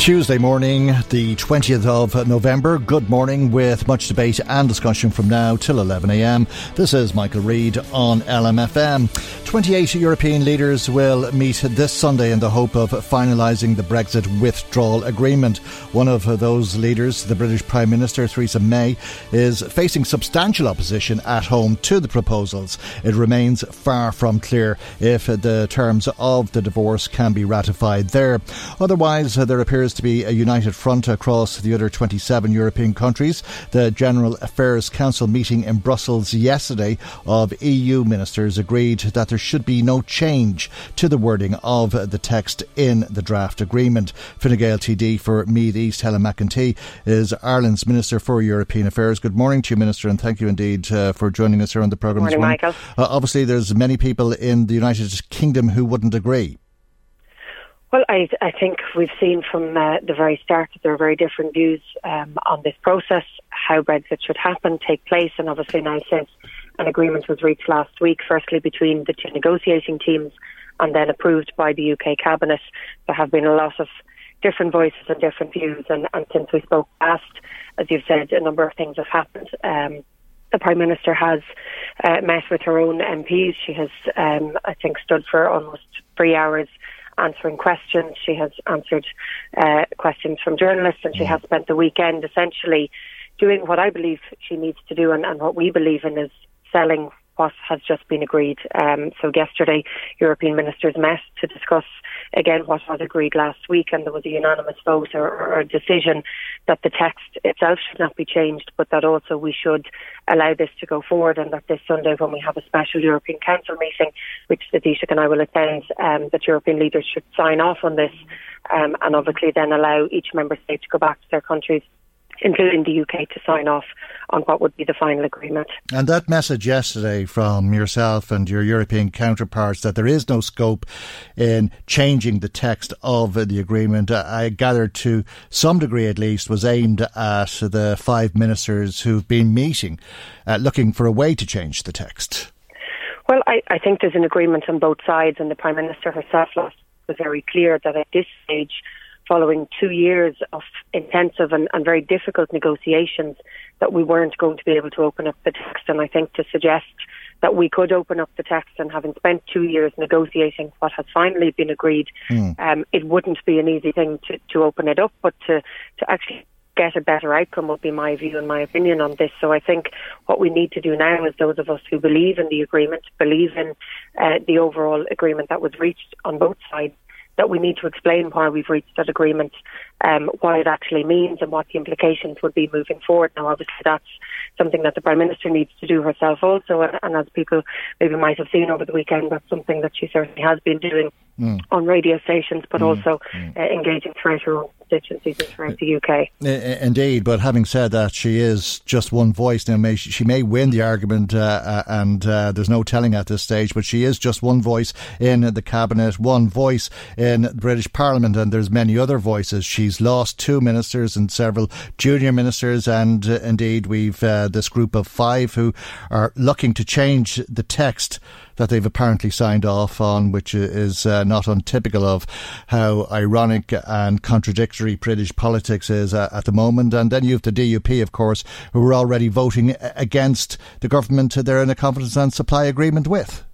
Tuesday morning, the 20th of November. Good morning with much debate and discussion from now till 11am. This is Michael Reade on LMFM. 28 European leaders will meet this Sunday in the hope of finalising the Brexit withdrawal agreement. One of those leaders, the British Prime Minister Theresa May, is facing substantial opposition at home to the proposals. It remains far from clear if the terms of the divorce can be ratified there. Otherwise, there appears to be a united front across the other 27 European countries. The General Affairs Council meeting in Brussels yesterday of EU ministers agreed that there should be no change to the wording of the text in the draft agreement. Fine Gael TD for Meath East, Helen McEntee, is Ireland's Minister for European Affairs. Good morning to you, Minister, and thank you indeed uh, for joining us here on the programme morning, Michael. Uh, obviously, there's many people in the United Kingdom who wouldn't agree. Well, I, I think we've seen from uh, the very start that there are very different views um, on this process, how Brexit should happen, take place, and obviously now since an agreement was reached last week, firstly between the two negotiating teams and then approved by the UK Cabinet, there have been a lot of different voices and different views, and, and since we spoke last, as you've said, a number of things have happened. Um, the Prime Minister has uh, met with her own MPs. She has, um, I think, stood for almost three hours answering questions. She has answered uh, questions from journalists, and she has spent the weekend essentially doing what I believe she needs to do, and, and what we believe in is selling what has just been agreed. Um, so yesterday, European ministers met to discuss again what was agreed last week, and there was a unanimous vote or, or, decision that the text itself should not be changed, but that also we should allow this to go forward, and that this Sunday, when we have a special European Council meeting, which the Taoiseach and I will attend, um, that European leaders should sign off on this, um, and obviously then allow each member state to go back to their countries including the UK, to sign off on what would be the final agreement. And that message yesterday from yourself and your European counterparts that there is no scope in changing the text of the agreement, I gathered to some degree at least, was aimed at the five ministers who've been meeting, uh, looking for a way to change the text. Well, I, I think there's an agreement on both sides, and the Prime Minister herself was very clear that at this stage, following two years of intensive and, and, very difficult negotiations that we weren't going to be able to open up the text. And I think to suggest that we could open up the text and having spent two years negotiating what has finally been agreed, mm. um, it wouldn't be an easy thing to, to open it up, but to, to actually get a better outcome would be my view and my opinion on this. So I think what we need to do now is those of us who believe in the agreement, believe in uh, the overall agreement that was reached on both sides, that we need to explain why we've reached that agreement, um, what it actually means, and what the implications would be moving forward. Now, obviously, that's something that the Prime Minister needs to do herself also, and, as people maybe might have seen over the weekend, that's something that she certainly has been doing mm. on radio stations, but mm. also mm. Uh, engaging throughout her own constituencies the UK. Indeed, but having said that, she is just one voice. Now, may, she may win the argument, uh, uh, and uh, there's no telling at this stage, but she is just one voice in the cabinet, one voice in British Parliament, and there's many other voices. She's lost two ministers and several junior ministers, and uh, indeed, we've uh, this group of five who are looking to change the text that they've apparently signed off on, which is uh, not untypical of how ironic and contradictory British politics is uh, at the moment. And then you have the DUP, of course, who are already voting against the government they're in a confidence and supply agreement with.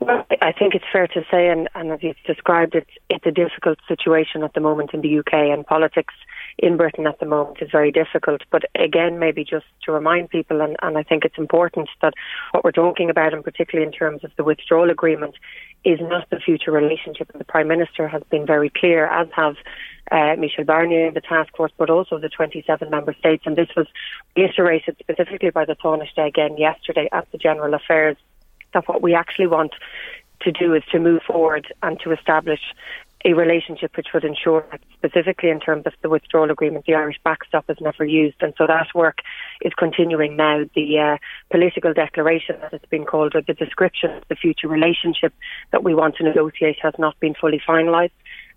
Well, I think it's fair to say, and, and as you've described it, it's a difficult situation at the moment in the UK, and politics in Britain at the moment is very difficult. But again, maybe just to remind people, and, and I think it's important that what we're talking about, and particularly in terms of the withdrawal agreement, is not the future relationship. And the Prime Minister has been very clear, as have uh, Michel Barnier, the task force, but also the 27 member states. And this was reiterated specifically by the Taoiseach again yesterday at the General Affairs that what we actually want to do is to move forward and to establish a relationship which would ensure that specifically in terms of the withdrawal agreement, the Irish backstop is never used. And so that work is continuing now. The uh, political declaration, as it's been called, or the description of the future relationship that we want to negotiate has not been fully finalised.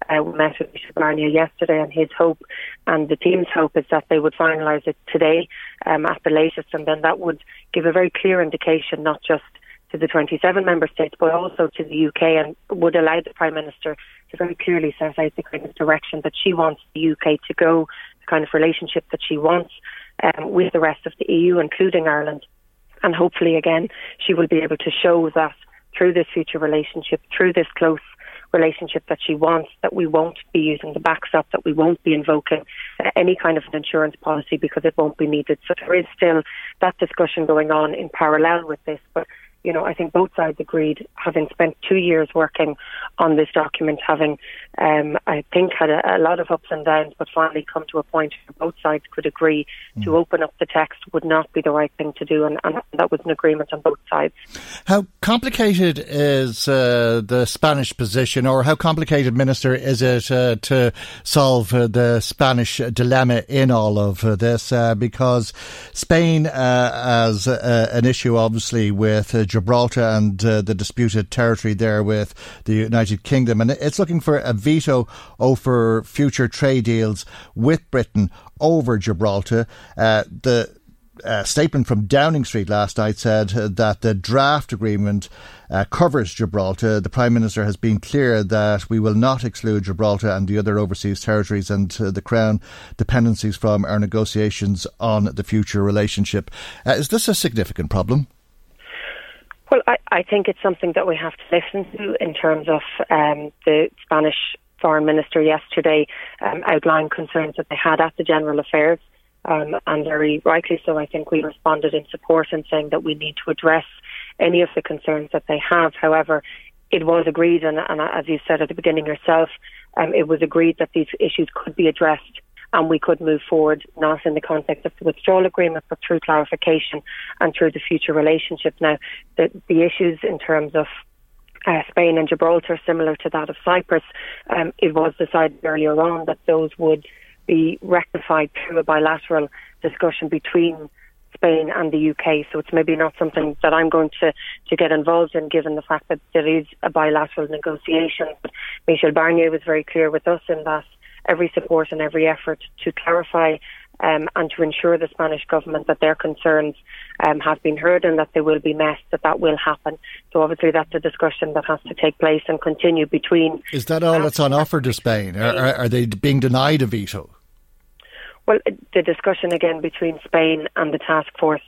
Uh, we met with Michel Barnier yesterday, and his hope and the team's hope is that they would finalise it today um, at the latest, and then that would give a very clear indication, not just to the 27 member states, but also to the UK, and would allow the Prime Minister to very clearly set out the kind of direction that she wants the UK to go, the kind of relationship that she wants um, with the rest of the EU, including Ireland. And hopefully, again, she will be able to show that through this future relationship, through this close relationship that she wants, that we won't be using the backstop, that we won't be invoking uh, any kind of an insurance policy because it won't be needed. So there is still that discussion going on in parallel with this. But you know, I think both sides agreed, having spent two years working on this document, having, um, I think, had a, a, lot of ups and downs, but finally come to a point where both sides could agree mm. to open up the text would not be the right thing to do, and, and that was an agreement on both sides. How complicated is uh, the Spanish position, or how complicated, Minister, is it uh, to solve uh, the Spanish dilemma in all of uh, this? Uh, because Spain uh, has an issue, obviously, with Gibraltar and uh, the disputed territory there with the United Kingdom. And it's looking for a veto over future trade deals with Britain over Gibraltar. Uh, the uh, statement from Downing Street last night said that the draft agreement uh, covers Gibraltar. The Prime Minister has been clear that we will not exclude Gibraltar and the other overseas territories and uh, the Crown dependencies from our negotiations on the future relationship. Uh, is this a significant problem? Well, I, I think it's something that we have to listen to in terms of um, the Spanish foreign minister yesterday um, outlined concerns that they had at the General Affairs. Um, and very rightly so, I think we responded in support and saying that we need to address any of the concerns that they have. However, it was agreed, and, and as you said at the beginning yourself, um, it was agreed that these issues could be addressed and we could move forward not in the context of the withdrawal agreement, but through clarification and through the future relationship. Now, the, the issues in terms of uh, Spain and Gibraltar, similar to that of Cyprus, um, it was decided earlier on that those would be rectified through a bilateral discussion between Spain and the UK. So it's maybe not something that I'm going to, to get involved in, given the fact that there is a bilateral negotiation. But Michel Barnier was very clear with us in that every support and every effort to clarify um, and to ensure the Spanish government that their concerns um, have been heard and that they will be met, that that will happen. So obviously that's a discussion that has to take place and continue between. Is that all that's on offer to Spain? Are, are, are they being denied a veto? Well, the discussion again between Spain and the task force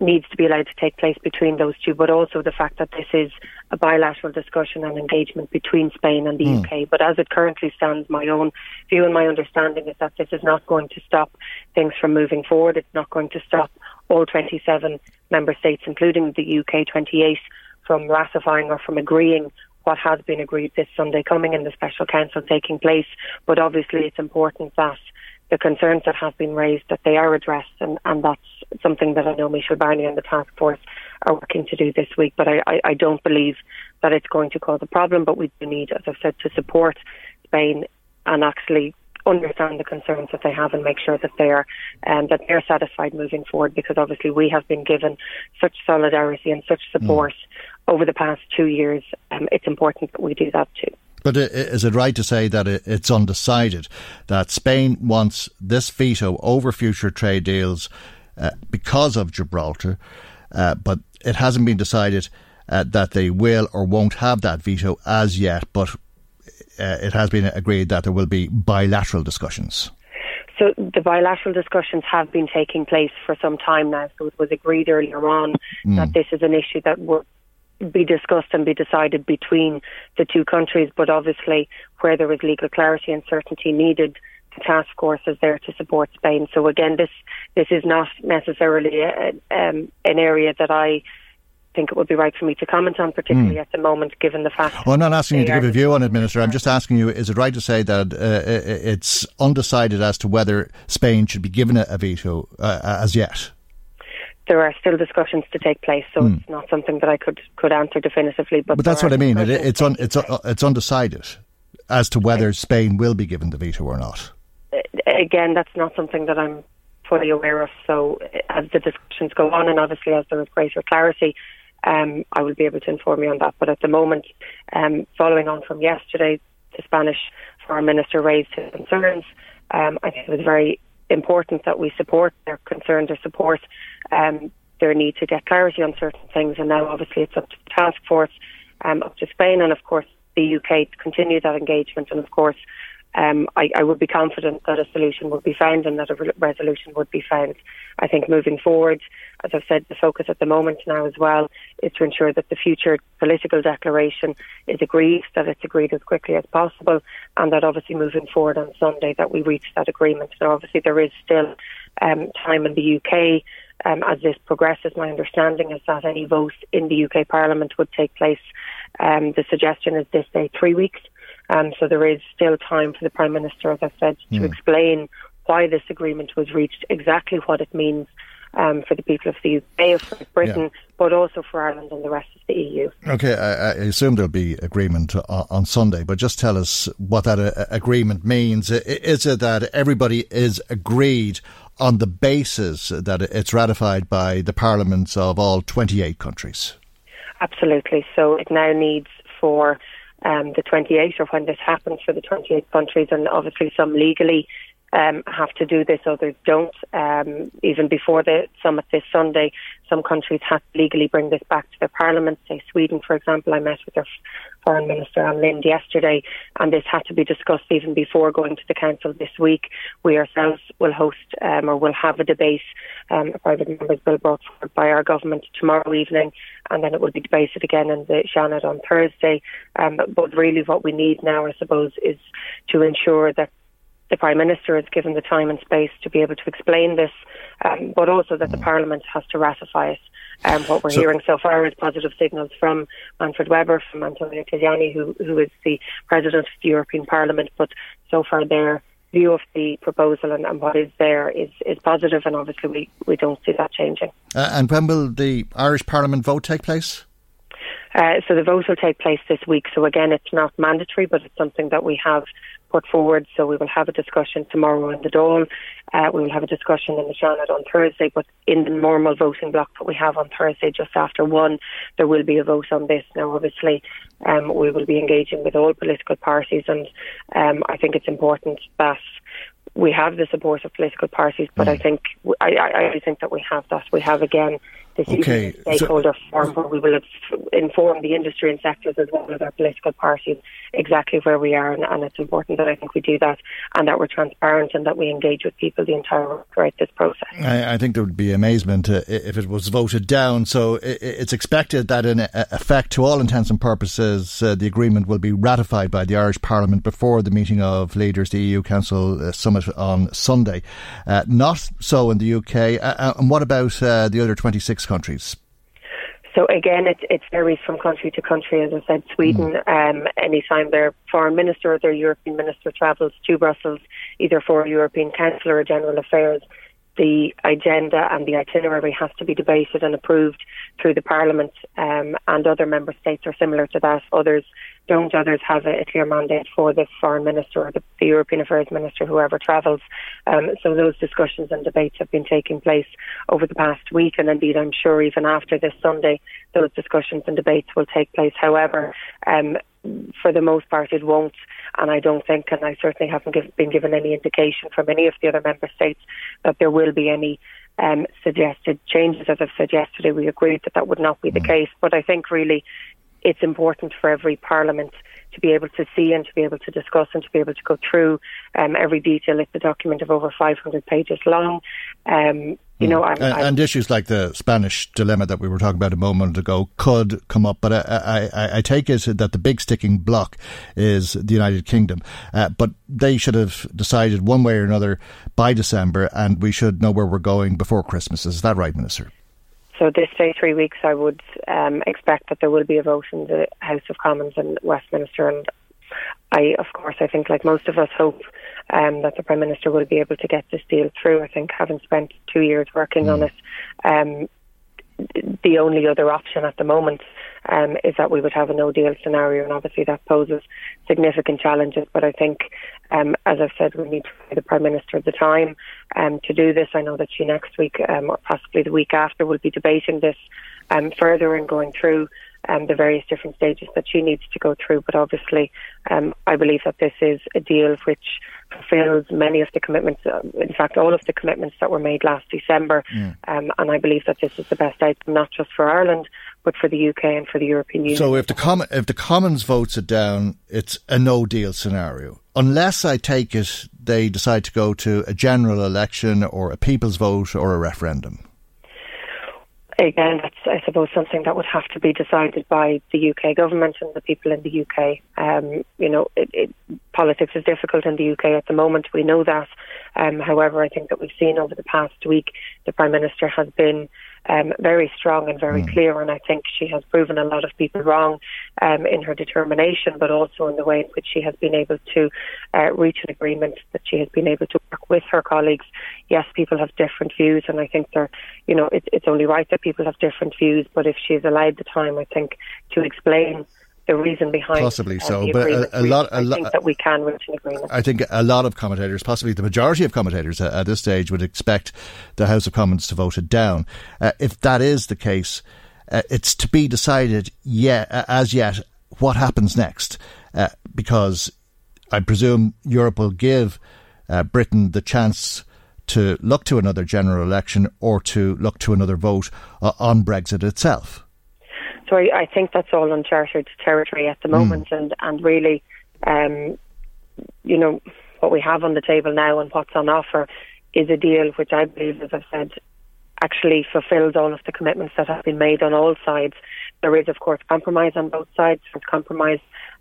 needs to be allowed to take place between those two, but also the fact that this is a bilateral discussion and engagement between Spain and the mm. UK. But as it currently stands, my own view and my understanding is that this is not going to stop things from moving forward. It's not going to stop all 27 member states, including the UK 28, from ratifying or from agreeing what has been agreed this Sunday coming in the Special Council taking place. But obviously, it's important that the concerns that have been raised that they are addressed, and, and that's something that I know Michel Barnier and the task force are working to do this week. But I, I, I don't believe that it's going to cause a problem. But we do need, as I've said, to support Spain and actually understand the concerns that they have and make sure that they are um, that they're satisfied moving forward because obviously we have been given such solidarity and such support mm. over the past two years. Um, it's important that we do that too. But is it right to say that it's undecided that Spain wants this veto over future trade deals uh, because of Gibraltar, uh, but it hasn't been decided uh, that they will or won't have that veto as yet, but uh, it has been agreed that there will be bilateral discussions. So the bilateral discussions have been taking place for some time now. So it was agreed earlier on mm. that this is an issue that would be discussed and be decided between the two countries. But obviously, where there is legal clarity and certainty needed, the task force is there to support Spain. So again, this this is not necessarily a, um, an area that I think it would be right for me to comment on, particularly mm. at the moment, given the fact. Well, I'm not asking you to give a view on it, Minister. I'm just asking you: Is it right to say that uh, it's undecided as to whether Spain should be given a, a veto uh, as yet? There are still discussions to take place, so mm. it's not something that I could, could answer definitively. But, but that's what I mean. It, it's un, it's uh, it's undecided as to whether Spain will be given the veto or not. Again, that's not something that I'm fully aware of. So as the discussions go on, and obviously as there is greater clarity, um, I will be able to inform you on that. But at the moment, um, following on from yesterday, the Spanish foreign minister raised his concerns. Um, I think it was very important that we support their concerns or support um, their need to get clarity on certain things. And now, obviously, it's up to the task force, um, up to Spain, and of course the UK to continue that engagement. And of course, um, I, I, would be confident that a solution would be found and that a re- resolution would be found. I think moving forward, as I've said, the focus at the moment now as well is to ensure that the future political declaration is agreed, that it's agreed as quickly as possible, and that obviously moving forward on Sunday that we reach that agreement. Now, obviously, there is still um, time in the UK. Um, as this progresses, my understanding is that any vote in the UK Parliament would take place. Um, the suggestion is this day, three weeks. Um, so there is still time for the Prime Minister, as I said, to mm. explain why this agreement was reached, exactly what it means um, for the people of the UK, of Britain, yeah. but also for Ireland and the rest of the EU. Okay, I, I assume there'll be agreement on, on, Sunday, but just tell us what that uh, agreement means. Is it that everybody is agreed on the basis that it's ratified by the parliaments of all 28 countries? Absolutely. So it now needs for um, the 28 or when this happens for the 28 countries, and obviously some legally um, have to do this, others don't. Um, even before the summit this Sunday, some countries have to legally bring this back to their parliament. Say Sweden, for example, I met with their foreign minister Ann Linde yesterday, and this had to be discussed even before going to the council this week. We ourselves will host um, or will have a debate, um, a private members bill brought forward by our government tomorrow evening, and then it will be debated again in the Seanad on Thursday. Um, but really, what we need now, I suppose, is to ensure that the Prime Minister is given the time and space to be able to explain this, um, but also that the Parliament has to ratify it. Um, what we're so, hearing so far is positive signals from Manfred Weber, from Antonio Tajani, who, who is the President of the European Parliament, but so far their view of the proposal and, and what is there is, is positive, and obviously we, we don't see that changing. Uh, and when will the Irish Parliament vote take place? Uh, so the vote will take place this week. So again, it's not mandatory, but it's something that we have put forward. So we will have a discussion tomorrow in the Dáil. Uh, we will have a discussion in the Seanad on Thursday, but in the normal voting block that we have on Thursday, just after one, there will be a vote on this. Now, obviously, um, we will be engaging with all political parties, and um, I think it's important that we have the support of political parties, but mm. I think I, I, I think that we have that. We have again this okay. stakeholder so, forum where we will inform the industry and sectors as well as our political parties exactly where we are, and, and, it's important that I think we do that and that we're transparent and that we engage with people the entire throughout this process. I, I think there would be amazement uh, if it was voted down. So it, it's expected that, in effect, to all intents and purposes, uh, the agreement will be ratified by the Irish Parliament before the meeting of leaders, the EU Council uh, summit on Sunday. Uh, not so in the UK. Uh, uh, and what about the other 26 countries? So again, it, it varies from country to country. As I said, Sweden, mm. um, anytime their foreign minister or their European minister travels to Brussels, either for a European Council or General Affairs, the agenda and the itinerary has to be debated and approved through the Parliament, um, and other member states are similar to that. Others don't. Others have a, a clear mandate for the Foreign Minister or the, the European Affairs Minister, whoever travels. Um, so those discussions and debates have been taking place over the past week, and indeed, I'm sure even after this Sunday, those discussions and debates will take place. However, um, for the most part, it won't. And I don't think, and I certainly haven't give, been given any indication from any of the other member states that there will be any um, suggested changes. As I've said yesterday, we agreed that that would not be the mm. case. But I think really it's important for every parliament to be able to see and to be able to discuss and to be able to go through um, every detail. It's a document of over 500 pages long. Um, you know, I'm, and, I'm, and, issues like the Spanish dilemma that we were talking about a moment ago could come up, but I, I, I take it that the big sticking block is the United Kingdom. Uh, but they should have decided one way or another by December, and we should know where we're going before Christmas. Is that right, Minister? So this day, three weeks, I would um, expect that there will be a vote in the House of Commons in Westminster, and I, of course, I think like most of us hope um, that the Prime Minister will be able to get this deal through. I think having spent two years working mm. on it, um, the only other option at the moment um, is that we would have a no deal scenario, and obviously that poses significant challenges. But I think, um, as I've said, we need the Prime Minister at the time um, to do this. I know that she next week, um, or possibly the week after, will be debating this um, further and going through um, the various different stages that she needs to go through. But obviously, I believe that this is a deal which fulfills many of the commitments, uh, in fact, all of the commitments that were made last December. Yeah. Um, and I believe that this is the best outcome, not just for Ireland, but for the UK and for the European Union. So if the, Com- if the Commons votes it down, it's a no deal scenario. Unless I take it, they decide to go to a general election or a people's vote or a referendum again, that's, I suppose, something that would have to be decided by the UK government and the people in the UK. Um, you know, it, it, politics is difficult in the UK at the moment. We know that. Um, however, I think that we've seen over the past week the Prime Minister has been um, very strong and very mm. clear. And I think she has proven a lot of people wrong um, in her determination, but also in the way in which she has been able to uh, reach an agreement, that she has been able to work with her colleagues. Yes, people have different views, and I think they're, you know, it, it's only right that people have different views. But if she's allowed the time, I think, to explain the reason behind possibly uh, so, but a, a lot. A I think that we can reach an agreement. I think a lot of commentators, possibly the majority of commentators at, at this stage, would expect the House of Commons to vote it down. Uh, if that is the case, uh, it's to be decided. Yet, uh, as yet, what happens next? Uh, because I presume Europe will give uh, Britain the chance to look to another general election or to look to another vote on Brexit itself. So I, I think that's all uncharted territory at the hmm. moment, mm. and and really, um, you know, what we have on the table now and what's on offer is a deal which I believe, as I've said, actually fulfills all of the commitments that have been made on all sides. There is, of course, compromise on both sides. There's compromise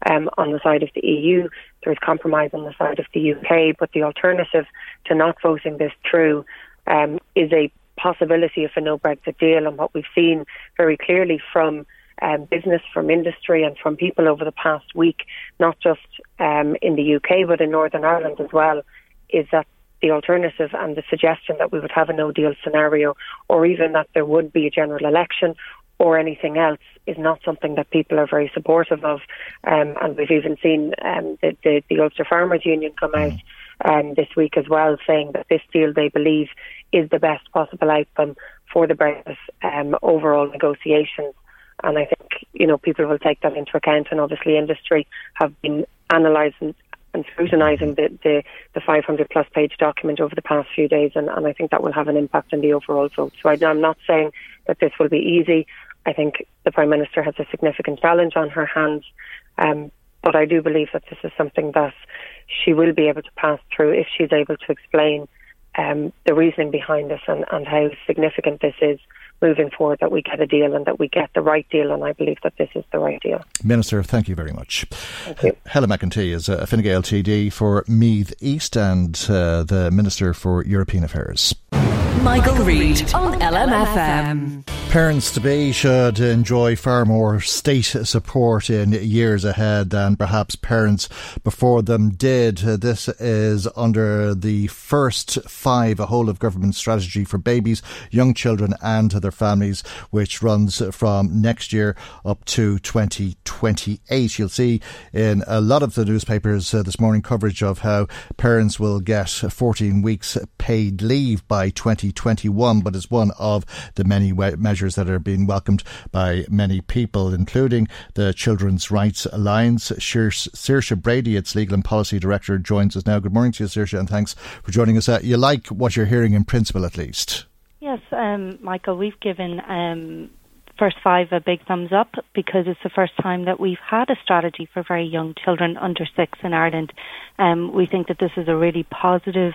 um, on the side of the EU. There is compromise on the side of the UK. But the alternative to not voting this through um, is a possibility of a no Brexit deal. And what we've seen very clearly from um, business, from industry, and from people over the past week, not just um, in the UK but in Northern Ireland as well, is that the alternative and the suggestion that we would have a no deal scenario or even that there would be a general election or anything else is not something that people are very supportive of. Um, and we've even seen um, the, the, the, Ulster Farmers Union come out um, this week as well, saying that this deal they believe is the best possible outcome for the Brexit um, overall negotiations. And I think, you know, people will take that into account. And obviously, industry have been analysing and scrutinising the, the, the 500 plus page document over the past few days. And, and I think that will have an impact on the overall vote. So I, I'm not saying that this will be easy. I think the Prime Minister has a significant challenge on her hands. Um, but I do believe that this is something that she will be able to pass through if she's able to explain um, the reasoning behind this and, and how significant this is moving forward that we get a deal and that we get the right deal. And I believe that this is the right deal. Minister, thank you very much. Thank you. Helen McEntee is a Fine Gael TD for Meath East and uh, the Minister for European Affairs. Michael, Michael Reade on LMFM. Parents to be should enjoy far more state support in years ahead than perhaps parents before them did. This is under the first five, a whole of government strategy for babies, young children, and their families, which runs from next year up to 2028. You'll see in a lot of the newspapers uh, this morning coverage of how parents will get 14 weeks paid leave by 2021, but it's one of the many measures that are being welcomed by many people, including the Children's Rights Alliance. Saoirse Brady, its Legal and Policy Director, joins us now. Good morning to you, Saoirse, and thanks for joining us. Uh, you like what you're hearing in principle, at least? Yes, um, Michael, we've given um, First Five a big thumbs up because it's the first time that we've had a strategy for very young children under six in Ireland. Um, we think that this is a really positive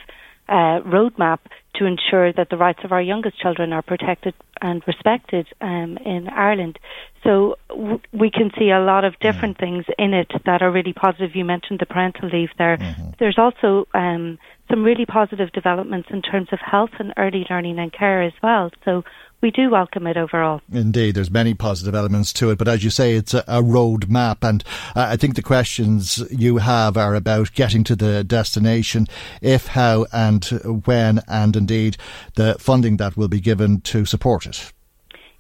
uh, roadmap to ensure that the rights of our youngest children are protected and respected um, in Ireland. So w- we can see a lot of different things in it that are really positive. You mentioned the parental leave there. Mm-hmm. There's also um, some really positive developments in terms of health and early learning and care as well. So we do welcome it overall. Indeed, there's many positive elements to it, but as you say, it's a, a road map, and uh, I think the questions you have are about getting to the destination, if, how, and when, and indeed the funding that will be given to support it.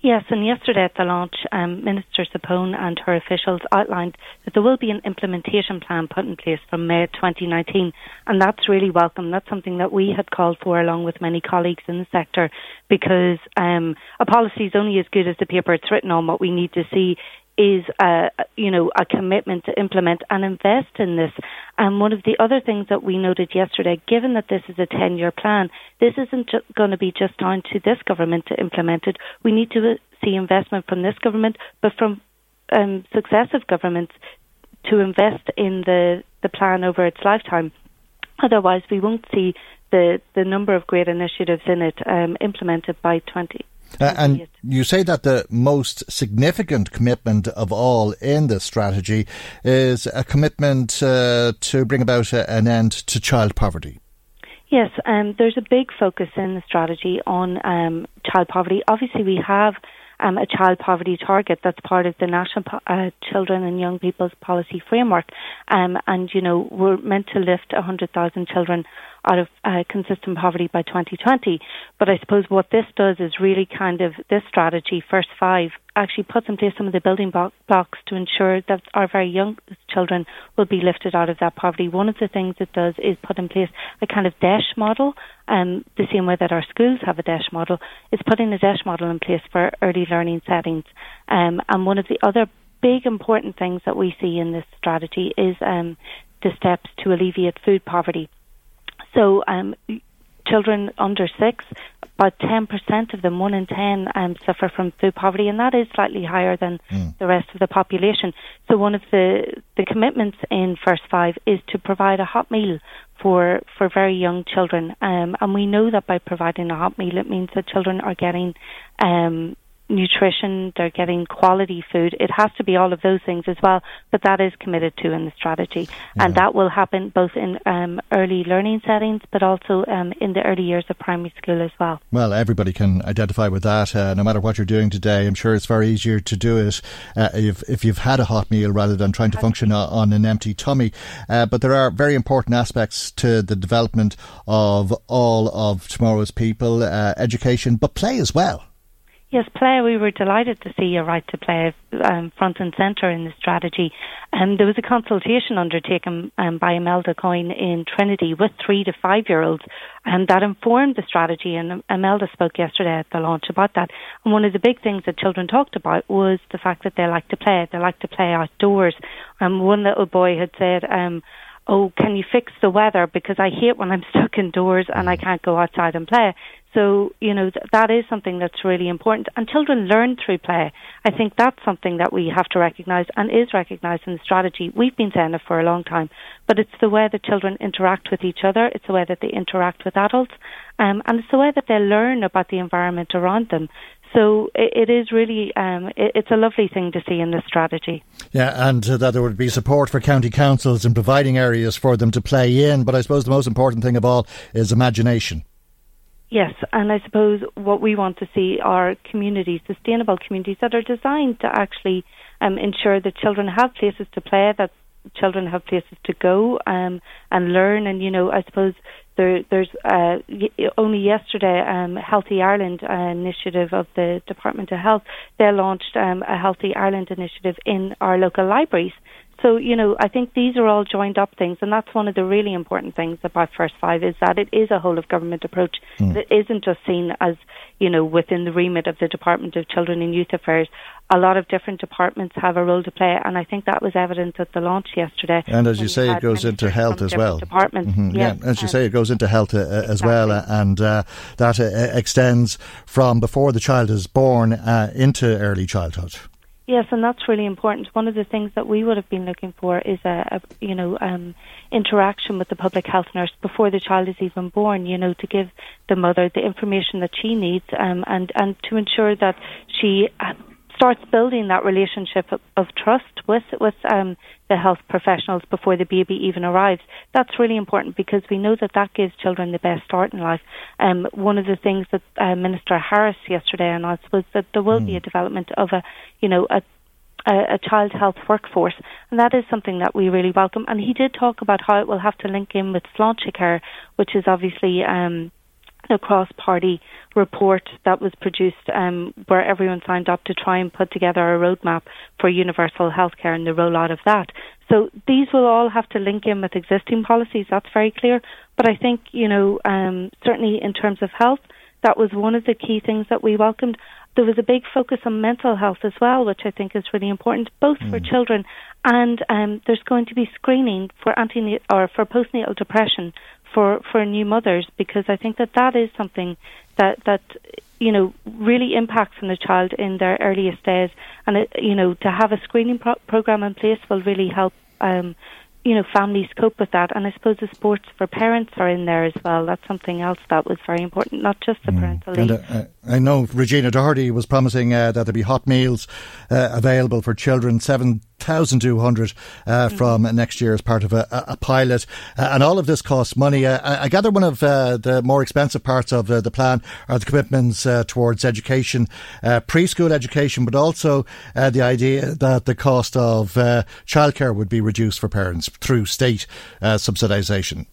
Yes, and yesterday at the launch, um, Minister Zappone and her officials outlined that there will be an implementation plan put in place from May 2019, and that's really welcome. That's something that we had called for along with many colleagues in the sector because um, a policy is only as good as the paper it's written on. What we need to see is a you know a commitment to implement and invest in this. And one of the other things that we noted yesterday, given that this is a ten year plan, this isn't going to be just down to this government to implement it. We need to see investment from this government, but from um, successive governments to invest in the the plan over its lifetime. Otherwise, we won't see the the number of great initiatives in it um, implemented by 20. Uh, and you say that the most significant commitment of all in this strategy is a commitment uh, to bring about a, an end to child poverty. Yes, um, there's a big focus in the strategy on um, child poverty. Obviously, we have um, a child poverty target that's part of the National uh, Children and Young People's Policy Framework. Um, and, you know, we're meant to lift 100,000 children out of uh, consistent poverty by 2020. But I suppose what this does is really kind of this strategy, First Five, actually puts in place some of the building blocks to ensure that our very young children will be lifted out of that poverty. One of the things it does is put in place a kind of DEIS model, um, the same way that our schools have a DEIS model. It's putting a DEIS model in place for early learning settings. Um, and one of the other big important things that we see in this strategy is um, the steps to alleviate food poverty. So um, children under six, about 10% of them, one in 10, um, suffer from food poverty, and that is slightly higher than mm. the rest of the population. So one of the, the commitments in First Five is to provide a hot meal for, for very young children. Um, and we know that by providing a hot meal, it means that children are getting um, nutrition, they're getting quality food. It has to be all of those things as well, but that is committed to in the strategy. Yeah. And that will happen both in um, early learning settings, but also um, in the early years of primary school as well. Well, everybody can identify with that, uh, no matter what you're doing today. I'm sure it's very easier to do it uh, if, if you've had a hot meal rather than trying to function on an empty tummy. Uh, but there are very important aspects to the development of all of tomorrow's people, uh, education, but play as well. Yes, play. We were delighted to see a right to play um, front and centre in the strategy. Um, there was a consultation undertaken um, by Imelda Coyne in Trinity with three to five year olds, and that informed the strategy. And Imelda spoke yesterday at the launch about that. And one of the big things that children talked about was the fact that they like to play. They like to play outdoors. Um, one little boy had said, um, oh, can you fix the weather? Because I hate when I'm stuck indoors and I mm. can't go outside and play. So, you know, th- that is something that's really important. And children learn through play. I think that's something that we have to recognise and is recognised in the strategy. We've been saying it for a long time, but it's the way that children interact with each other, it's the way that they interact with adults, um, and it's the way that they learn about the environment around them. So it, it is really, um, it's a lovely thing to see in this strategy. Yeah, and uh, that there would be support for county councils in providing areas for them to play in. But I suppose the most important thing of all is imagination. Yes, and I suppose what we want to see are communities, sustainable communities that are designed to actually um, ensure that children have places to play, that children have places to go um, and learn. And you know, I suppose there, there's uh, y- only yesterday um, Healthy Ireland uh, initiative of the Department of Health. They launched um, a Healthy Ireland initiative in our local libraries. So, you know, I think these are all joined up things, and that's one of the really important things about First Five is that it is a whole of government approach. Mm. It isn't just seen as, you know, within the remit of the Department of Children and Youth Affairs. A lot of different departments have a role to play, and I think that was evident at the launch yesterday. And as you say, it goes into health as well. Departments, mm-hmm. yeah. yeah. As you say, it goes into health uh, exactly. as well, uh, and uh, that uh, extends from before the child is born uh, into early childhood. Yes, and that's really important. One of the things that we would have been looking for is a, a you know um, interaction with the public health nurse before the child is even born. You know, to give the mother the information that she needs, um, and and to ensure that she uh, starts building that relationship of, of trust with with um, the health professionals before the baby even arrives. That's really important because we know that that gives children the best start in life. Um, one of the things that uh, Minister Harris yesterday announced was that there will mm. be a development of a, you know, a a, child health workforce, and that is something that we really welcome. And he did talk about how it will have to link in with Sláintecare, which is obviously um, a cross-party report that was produced um, where everyone signed up to try and put together a roadmap for universal healthcare and the rollout of that. So these will all have to link in with existing policies. That's very clear. But I think you know um, certainly in terms of health, that was one of the key things that we welcomed. There was a big focus on mental health as well, which I think is really important, both mm. for children and um, there's going to be screening for antenatal or for postnatal depression for for new mothers because I think that that is something that that you know really impacts on the child in their earliest days, and it, you know to have a screening pro- program in place will really help. Um, you know, families cope with that, and I suppose the sports for parents are in there as well. That's something else that was very important, not just the mm. parental. And, uh, I know Regina Doherty was promising uh, that there'd be hot meals uh, available for children. 7,200 uh, mm-hmm. from next year as part of a, a pilot. Uh, and all of this costs money. Uh, I gather one of uh, the more expensive parts of uh, the plan are the commitments uh, towards education, preschool education, but also the idea that the cost of childcare would be reduced for parents through state subsidisation.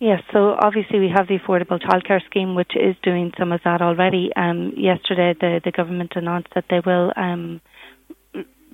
Yes, so obviously we have the affordable childcare scheme, which is doing some of that already. Um, yesterday, the, the government announced that they will um,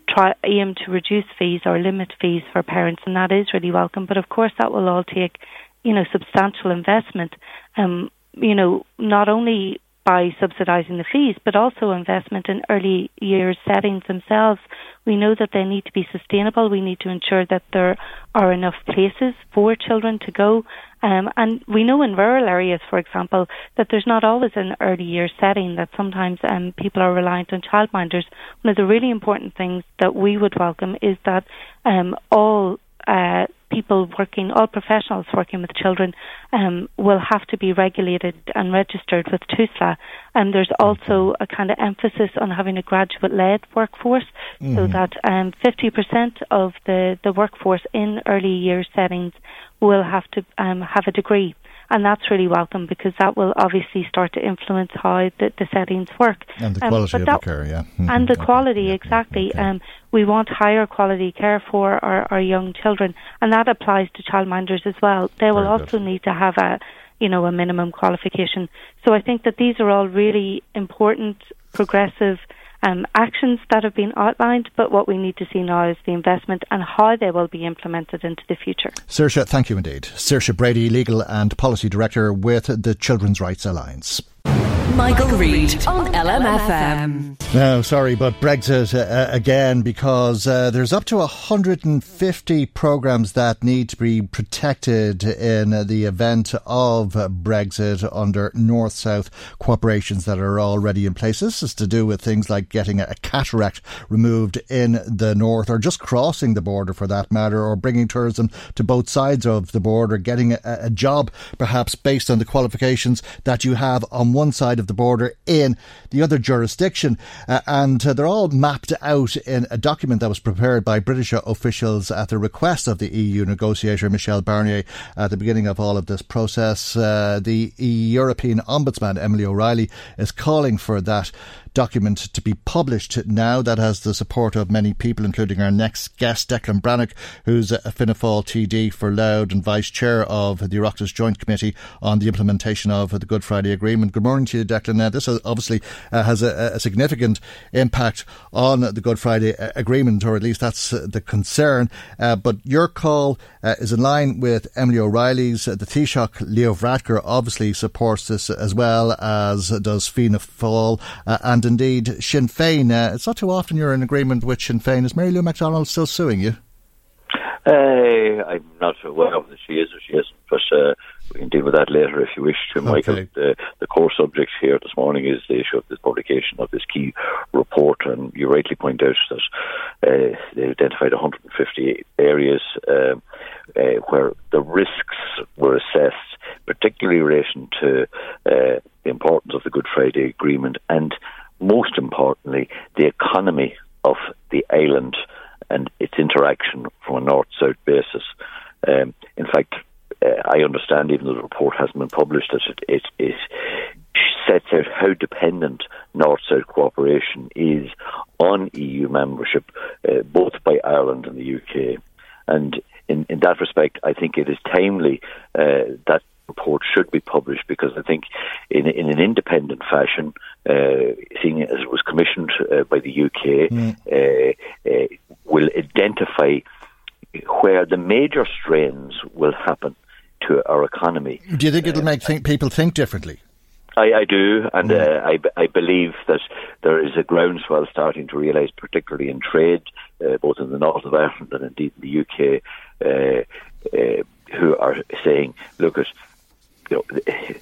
try aim to reduce fees or limit fees for parents, and that is really welcome. But of course, that will all take, you know, substantial investment. Um, you know, not only by subsidising the fees, but also investment in early years settings themselves. We know that they need to be sustainable. We need to ensure that there are enough places for children to go. Um, and we know in rural areas, for example, that there's not always an early years setting, that sometimes um, people are reliant on childminders. One of the really important things that we would welcome is that um, all uh, people working, all professionals working with children, um, will have to be regulated and registered with TUSLA. And there's also a kind of emphasis on having a graduate-led workforce, mm-hmm. so that um, 50% of the, the workforce in early year settings will have to um, have a degree and that's really welcome because that will obviously start to influence how the, the settings work and the um, quality of that, the care, yeah, mm-hmm. and the quality yeah, exactly. Okay. Um, we want higher quality care for our, our young children, and that applies to childminders as well. They will Very also good. need to have a you know a minimum qualification. So I think that these are all really important, progressive um, actions that have been outlined, but what we need to see now is the investment and how they will be implemented into the future. Saoirse, thank you indeed. Saoirse Brady, Legal and Policy Director with the Children's Rights Alliance. Michael, Reade on LMFM. No, sorry, but Brexit uh, again because uh, there's up to 150 programmes that need to be protected in the event of Brexit under North South cooperations that are already in place. This is to do with things like getting a cataract removed in the north or just crossing the border for that matter or bringing tourism to both sides of the border, getting a, a job perhaps based on the qualifications that you have on one side of of the border in the other jurisdiction. Uh, and uh, they're all mapped out in a document that was prepared by British officials at the request of the EU negotiator Michel Barnier at the beginning of all of this process. Uh, the European Ombudsman, Emily O'Reilly, is calling for that document to be published now. That has the support of many people, including our next guest, Declan Breathnach, who's a Fianna Fáil TD for Louth and Vice Chair of the Oireachtas Joint Committee on the implementation of the Good Friday Agreement. Good morning to you, Declan. Now, this obviously uh, has a, a, significant impact on the Good Friday uh, Agreement, or at least that's uh, the concern. Uh, but your call uh, is in line with Emily O'Reilly's. the Taoiseach, Leo Varadkar, obviously supports this as well as does Fianna Fáil and indeed Sinn Féin. it's not too often you're in agreement with Sinn Féin. Is Mary Lou McDonald still suing you? Uh, I'm not sure whether she is or she isn't, but uh, we can deal with that later if you wish to, Michael. Okay. The, the core subject here this morning is the issue of this publication of this key report, and you rightly point out that uh, they identified 150 areas um, uh, where the risks were assessed, particularly in relation to uh, the importance of the Good Friday Agreement and, most importantly, the economy of the island and its interaction from a north-south basis. Um, in fact, uh, I understand, even though the report hasn't been published, that it, it, it sets out how dependent north-south cooperation is on EU membership, uh, both by Ireland and the UK. And in, in that respect, I think it is timely uh, that report should be published because I think in, in an independent fashion, uh, seeing as it was commissioned uh, by the UK, mm. uh, uh, will identify where the major strains will happen to our economy. Do you think it'll make think, people think differently? I, I do, and mm. uh, I, I believe that there is a groundswell starting to realise, particularly in trade, uh, both in the north of Ireland and indeed in the UK, uh, uh, who are saying, look, at you know,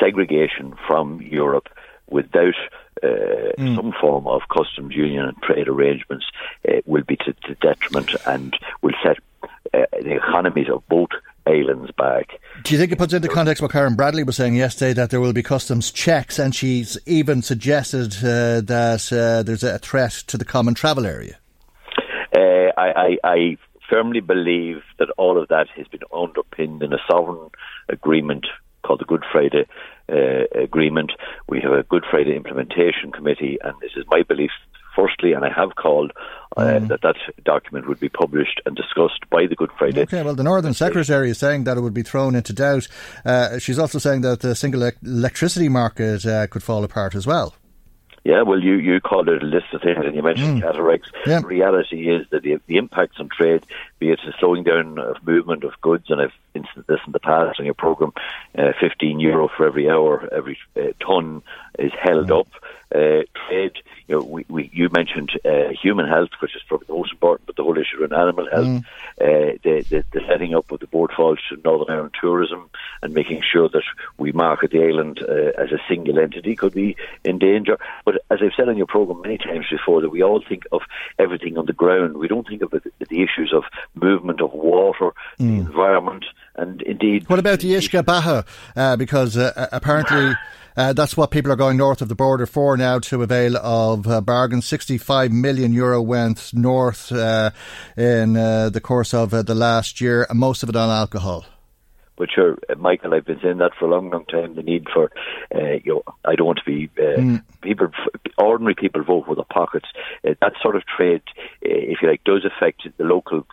segregation from Europe without uh, mm. some form of customs union and trade arrangements uh, will be to, to, detriment and will set uh, the economies of both islands back. Do you think it puts into context what Karen Bradley was saying yesterday that there will be customs checks, and she's even suggested uh, that uh, there's a threat to the common travel area? Uh, I, I, I firmly believe that all of that has been underpinned in a sovereign agreement called the Good Friday uh, Agreement. We have a Good Friday Implementation Committee, and this is my belief. Firstly, and I have called uh, mm. that that document would be published and discussed by the Good Friday. Okay, well, the Northern Secretary is saying that it would be thrown into doubt. Uh, she's also saying that the single electricity market uh, could fall apart as well. Yeah, well, you, you called it a list of things, and you mentioned mm. cataracts. Yeah. The reality is that the, the impacts on trade, be it the slowing down of movement of goods, and I've mentioned this in the past on your program, uh, 15 euro for every hour, every uh, ton is held mm. up. Uh, trade, you know, we, we you mentioned uh, human health, which is probably the most important, but the whole issue of animal health, mm. uh, the, the, the setting up of the Bord Fáilte to Northern Ireland tourism, and making sure that we market the island uh, as a single entity could be in danger. But as I've said on your program many times before, that we all think of everything on the ground. We don't think of the, the issues of movement of water, mm. the environment, and indeed. What about the Beatha? Uh, because uh, apparently. Uh, that's what people are going north of the border for now to avail of uh, bargains. 65 million euro went north uh, in uh, the course of uh, the last year, and most of it on alcohol. But sure, uh, Michael, I've been saying that for a long, long time. The need for, uh, you know, I don't want to be mm. people, ordinary people vote with their pockets. that sort of trade, if you like, does affect the local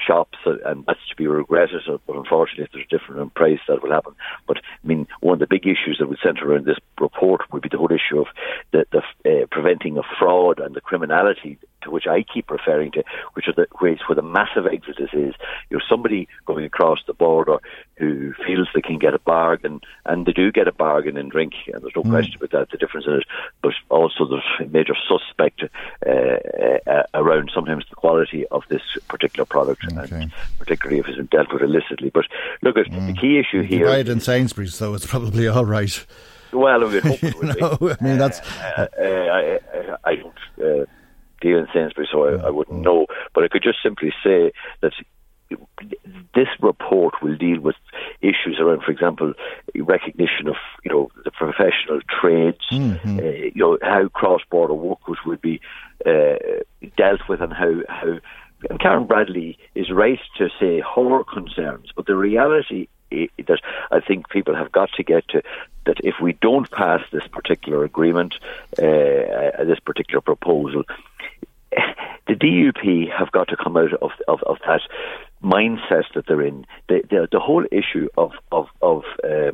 shops, and that's to be regretted. Uh, but unfortunately, if there's a difference in price, that will happen. But I mean, one of the big issues that would centre around this report would be the whole issue of the, the uh, preventing of fraud and the criminality to which I keep referring to, which are the ways where the massive exodus is. You know, somebody going across the border who feels they can get a bargain, and they do get a bargain in drink, and there's no mm. question about that, the difference in it. But also there's a major suspect uh, uh, around sometimes the quality of this particular product, okay. and particularly if it's dealt with illicitly. But look, at mm. the key issue here. You buy it in Sainsbury's, so it's probably all right. Well, I would hope it would know, I mean, that's. Uh, uh, I, I, I, don't uh, deal in Sainsbury's, so I, I wouldn't mm. know. But I could just simply say that this report will deal with issues around, for example, recognition of you know the professional trades, mm-hmm. uh, you know how cross-border workers would be uh, dealt with, and how how. And Karen Bradley is right to say her concerns, but the reality that I think people have got to get to that if we don't pass this particular agreement, uh, uh this particular proposal, the DUP have got to come out of, of, of that mindset that they're in. The, the, the whole issue of, of, of uh,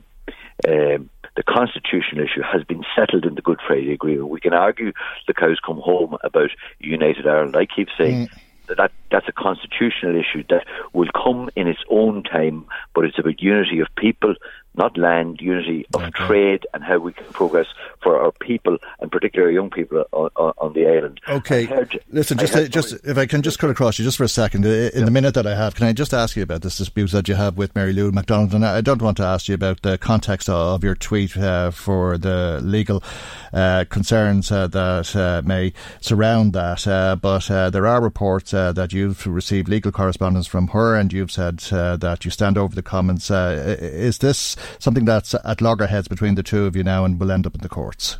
uh, the constitutional issue has been settled in the Good Friday Agreement. We can argue the cows come home about United Ireland. I keep saying. Mm that that's a constitutional issue that will come in its own time, but it's about unity of people, not land, unity of okay. trade, and how we can progress for our people, and particularly young people on, on, the island. Okay, heard, listen, just uh, just if I can just cut across you just for a second, in yeah. the minute that I have, can I just ask you about this dispute that you have with Mary Lou McDonald? And I don't want to ask you about the context of your tweet uh, for the legal uh, concerns uh, that uh, may surround that, uh, but there are reports that you've received legal correspondence from her, and you've said that you stand over the comments. is this something that's at loggerheads between the two of you now and will end up in the courts?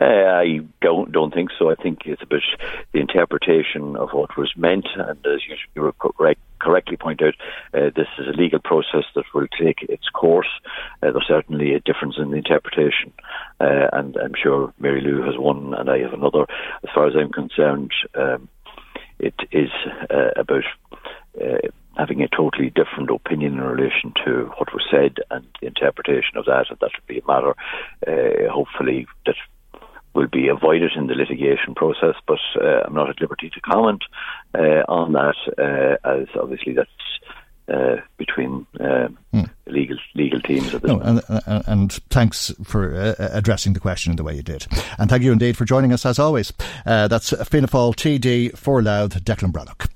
Uh, I don't don't think so. I think it's about the interpretation of what was meant, and as you correct, correctly point out, uh, this is a legal process that will take its course. Uh, there's certainly a difference in the interpretation, uh, and I'm sure Mary Lou has one, and I have another. As far as I'm concerned, um, it is uh, about uh, having a totally different opinion in relation to what was said and the interpretation of that, and that would be a matter, uh, hopefully, that will be avoided in the litigation process. But uh, I'm not at liberty to comment uh, on that, uh, as obviously that's. Uh, between uh, hmm. legal legal teams at this no, and, and, and, thanks for uh, addressing the question in the way you did. And thank you indeed for joining us as always. that's Fianna Fáil TD for Louth, Declan Breathnach.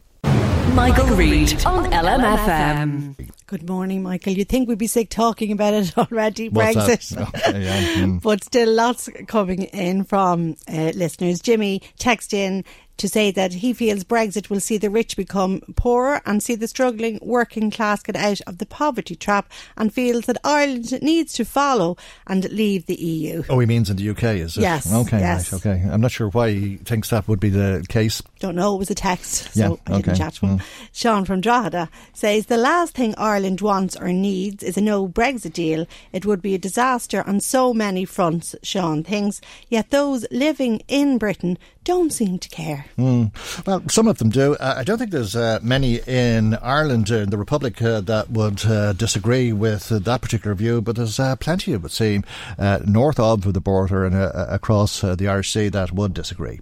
Michael, Reade on LMFM. Good morning, Michael. You'd think we'd be sick talking about it already, What's Brexit. Okay, yeah. mm. but still lots coming in from uh, listeners. Jimmy text in to say that he feels Brexit will see the rich become poorer and see the struggling working class get out of the poverty trap and feels that Ireland needs to follow and leave the EU. Oh, he means in the UK, is it? Yes. Okay, yes. right, okay. I'm not sure why he thinks that would be the case. Don't know, it was a text, so yeah, I didn't chat to him. Mm. Sean from Drogheda says the last thing Ireland wants or needs is a no Brexit deal. It would be a disaster on so many fronts, Sean thinks. Yet those living in Britain don't seem to care. Mm. Well, some of them do. Uh, I don't think there's uh, many in Ireland, uh, in the Republic, uh, that would uh, disagree with uh, that particular view, but there's plenty, it would seem, north of the border and across the Irish Sea that would disagree.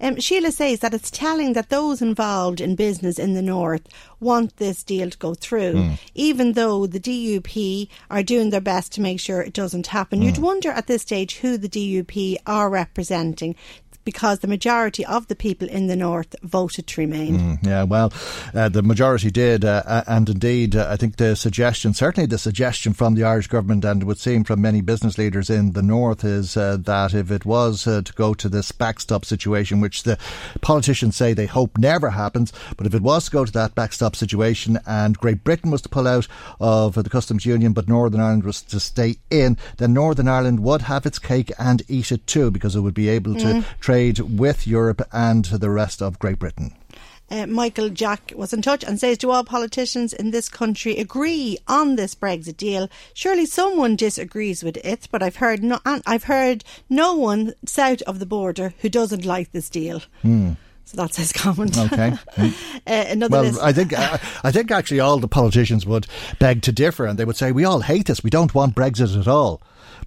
Um, Sheila says that it's telling that those involved in business in the north want this deal to go through, mm. even though the DUP are doing their best to make sure it doesn't happen. Mm. You'd wonder at this stage who the DUP are representing because the majority of the people in the north voted to remain. Mm, yeah, well, uh, the majority did, uh, uh and indeed, uh, I think the suggestion, certainly the suggestion from the Irish government, and it would seem from many business leaders in the north, is uh, that if it was uh, to go to this backstop situation, which the politicians say they hope never happens, but if it was to go to that backstop situation and Great Britain was to pull out of the customs union, but Northern Ireland was to stay in, then Northern Ireland would have its cake and eat it too, because it would be able to mm trade with Europe and the rest of Great Britain. Uh, Michael Jack was in touch and says, Do all politicians in this country agree on this Brexit deal? Surely someone disagrees with it, but I've heard no, I've heard no one south of the border who doesn't like this deal. Hmm. So that's his comment. Okay. uh, another well, list. I think I, I, think actually all the politicians would beg to differ, and they would say we all hate this. We don't want Brexit at all.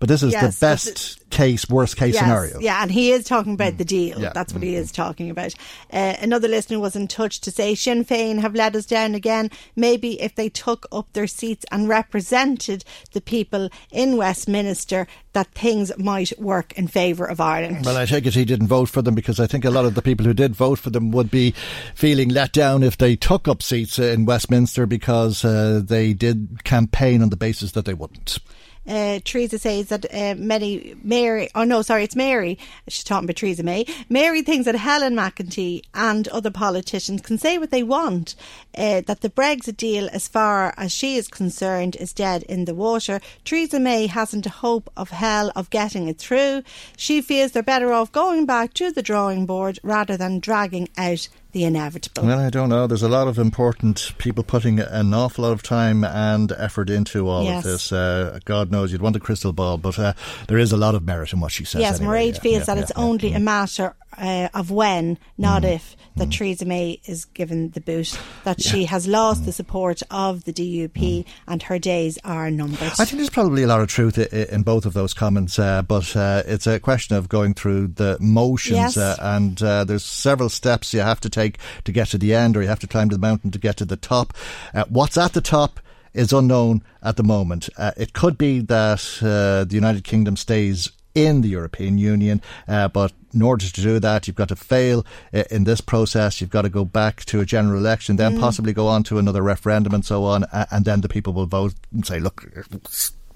But this is yes, the best case, worst case yes, scenario. Yeah, and he is talking about mm. the deal. Yeah. That's what mm. he is talking about. Uh, another listener was in touch to say Sinn Féin have let us down again. Maybe if they took up their seats and represented the people in Westminster, that things might work in favour of Ireland. Well, I take it he didn't vote for them because I think a lot of the people who did vote for them would be feeling let down if they took up seats in Westminster because uh, they did campaign on the basis that they wouldn't. Uh, Theresa says that uh, many Mary, oh no, sorry, it's Mary. She's talking about Theresa May. Mary thinks that Helen McEntee and other politicians can say what they want. Uh, that the Brexit deal, as far as she is concerned, is dead in the water. Theresa May hasn't a hope of hell of getting it through. She feels they're better off going back to the drawing board rather than dragging out the inevitable? Well, I don't know. There's a lot of important people putting an awful lot of time and effort into all Yes. of this. Uh, God knows you'd want a crystal ball, but uh, there is a lot of merit in what she says. Yes, anyway. Mairead Yeah, feels yeah, that yeah, it's only a matter uh, of when, not if, that Theresa May is given the boot. That she has lost the support of the DUP and her days are numbered. Mm. I think there's probably a lot of truth in both of those comments, uh, but uh, it's a question of going through the motions, Yes. uh, and uh, there's several steps you have to take to get to the end, or you have to climb the mountain to get to the top. Uh, what's at the top? Is unknown at the moment. Uh, it could be that uh, the United Kingdom stays in the European Union, uh, but in order to do that, you've got to fail uh, in this process. You've got to go back to a general election, then possibly go on to another referendum and so on, and then the people will vote and say, "Look,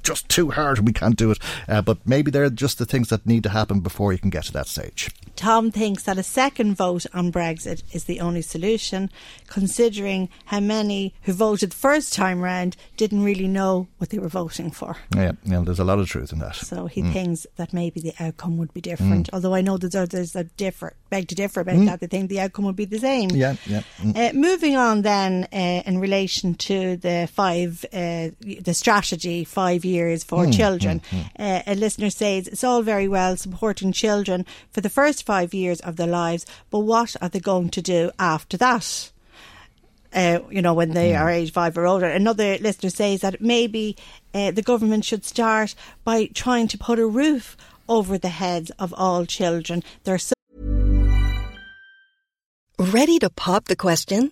just too hard. and We can't do it." Uh, but maybe they're just the things that need to happen before you can get to that stage. Tom thinks that a second vote on Brexit is the only solution, considering how many who voted first time round didn't really know what they were voting for. Yeah, yeah there's a lot of truth in that. So he thinks that maybe the outcome would be different. Although I know there's others that differ, beg to differ about that. They think the outcome would be the same. Yeah, yeah. Mm. Uh, moving on then uh, in relation to the five, uh, the strategy five years for children. Uh, a listener says it's all very well supporting children for the first five years of their lives, but what are they going to do after that? Uh, you know, when they are age five or older. Another listener says that maybe uh, the government should start by trying to put a roof over the heads of all children. They're so Ready to pop the question?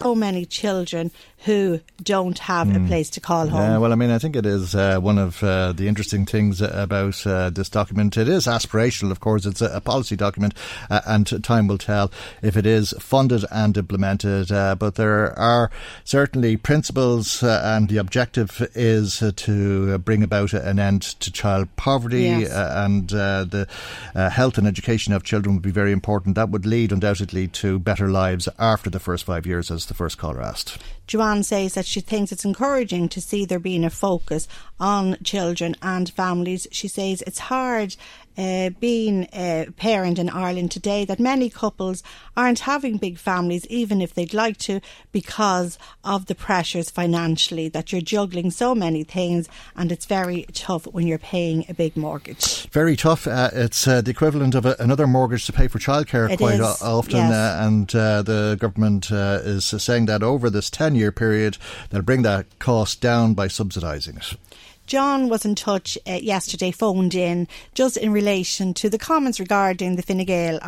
So many children who don't have a place to call home. Yeah, well, I mean, I think it is uh, one of uh, the interesting things about uh, this document. It is aspirational, of course. It's a, a policy document, uh, and time will tell if it is funded and implemented. Uh, but there are certainly principles, uh, and the objective is uh, to bring about an end to child poverty, Yes. uh, and uh, the uh, health and education of children would be very important. That would lead undoubtedly to better lives after the first five years, as the first caller asked. Joanne says that she thinks it's encouraging to see there being a focus on children and families. She says it's hard uh, being a parent in Ireland today that many couples aren't having big families, even if they'd like to, because of the pressures financially that you're juggling so many things, and it's very tough when you're paying a big mortgage. Very tough. Uh, it's uh, the equivalent of a, another mortgage to pay for childcare It quite is, often, yes. uh, and uh, the government uh, is saying that over this ten-year period, they'll bring that cost down by subsidising it. John was in touch uh, yesterday, phoned in, just in relation to the comments regarding the Fine Gael.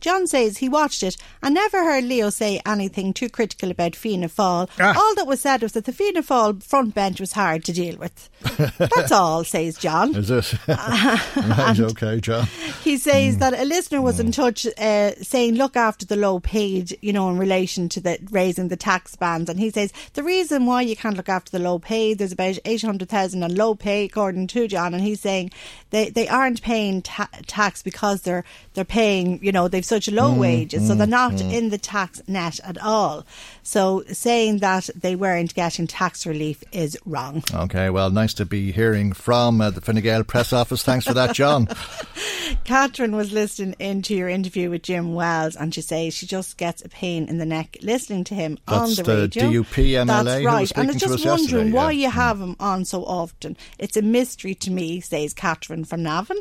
John says he watched it and never heard Leo say anything too critical about Fianna Fáil. Ah. All that was said was that the Fianna Fáil front bench was hard to deal with. That's all, says John. Is it? right, okay, John. He says that a listener was in touch uh, saying, look after the low paid, you know, in relation to the raising the tax bands. And he says the reason why you can't look after the low paid, there's about 800,000 Navan on low pay, according to John, and he's saying they, they aren't paying ta- tax because they're they're paying, you know, they've such low mm, wages, mm, so they're not mm. in the tax net at all. So saying that they weren't getting tax relief is wrong. Okay, well, nice to be hearing from uh, the Fine Gael press office. Thanks for that, John. Catherine was listening into your interview with Jim Wells, and she says she just gets a pain in the neck listening to him That's on the, the radio. DUP MLA That's right, and it's just wondering yeah. why you have him on so often. It's a mystery to me, says Catherine from Navan.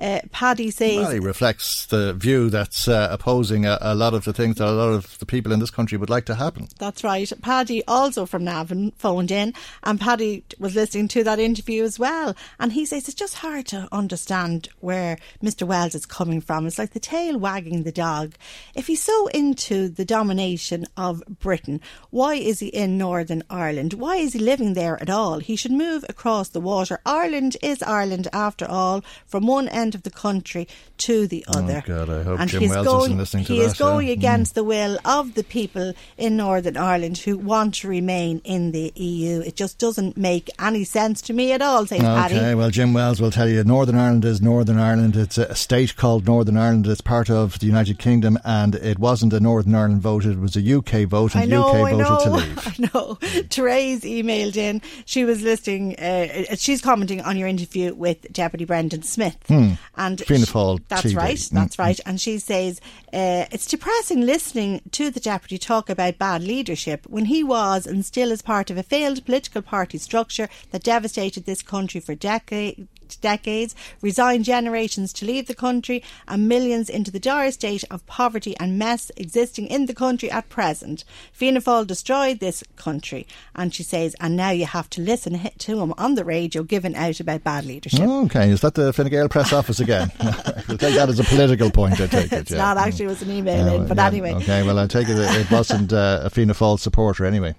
Uh, Paddy says well, he reflects the view that's uh, opposing a, a, lot of the things that a lot of the people in this country would like to happen. That's right. Paddy, also from Navan, phoned in, and Paddy was listening to that interview as well. And he says it's just hard to understand where Mr. Wells is coming from. It's like the tail wagging the dog. If he's so into the domination of Britain, why is he in Northern Ireland? Why is he living there at all? He should move across the water. Ireland is Ireland after all, from one end of the country to the oh, other. Oh God, I hope and Jim Wells going, isn't listening to he that. He is going yeah. against mm. the will of the people in Northern Ireland who want to remain in the EU. It just doesn't make any sense to me at all, says okay, Paddy. Okay, well, Jim Wells will tell you Northern Ireland is Northern Ireland. It's a state called Northern Ireland. It's part of the United Kingdom, and it wasn't a Northern Ireland vote, it was a UK vote, and know, the UK I voted know, to leave. I know. Therese emailed in. She was listening, uh, she's commenting on your interview with Deputy Brendan Smith. Hmm. And Fianna Fáil That's TV. right, that's mm. right. And she says, uh, it's depressing listening to the Deputy talk about bad leadership when he was and still is part of a failed political party structure that devastated this country for decades decades, resigned generations to leave the country, and millions into the dire state of poverty and mess existing in the country at present. Fianna Fáil destroyed this country, and she says, and now you have to listen to him on the radio giving out about bad leadership. Okay, is that the Fine Gael press office again? we'll take that as a political point, I take it. it's yeah. not actually, it was an email oh, in, but yeah. anyway. Okay, well, I take it it wasn't uh, a Fianna Fáil supporter anyway.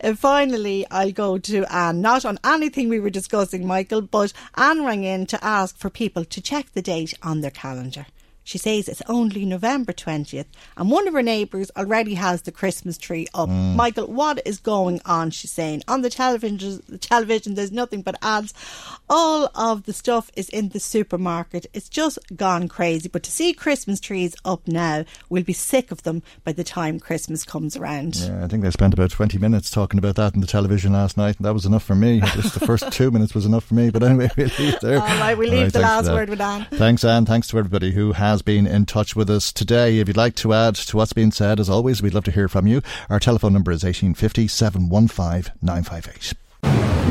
And finally, I'll go to Anne, not on anything we were discussing, Michael, but Anne rang in to ask for people to check the date on their calendar. She says it's only November 20th, and one of her neighbours already has the Christmas tree up. Mm. Michael, what is going on? She's saying on the television. The television, there's nothing but ads. All of the stuff is in the supermarket. It's just gone crazy. But to see Christmas trees up now, we'll be sick of them by the time Christmas comes around. Yeah, I think they spent about 20 minutes talking about that in the television last night, and that was enough for me. Just the first two minutes was enough for me. But anyway, we'll leave there. All right, we'll leave right, the last word with Anne. Thanks, Anne. Thanks to everybody who has has been in touch with us today. If you'd like to add to what's been said, as always, we'd love to hear from you. Our telephone number is 1850 715 958.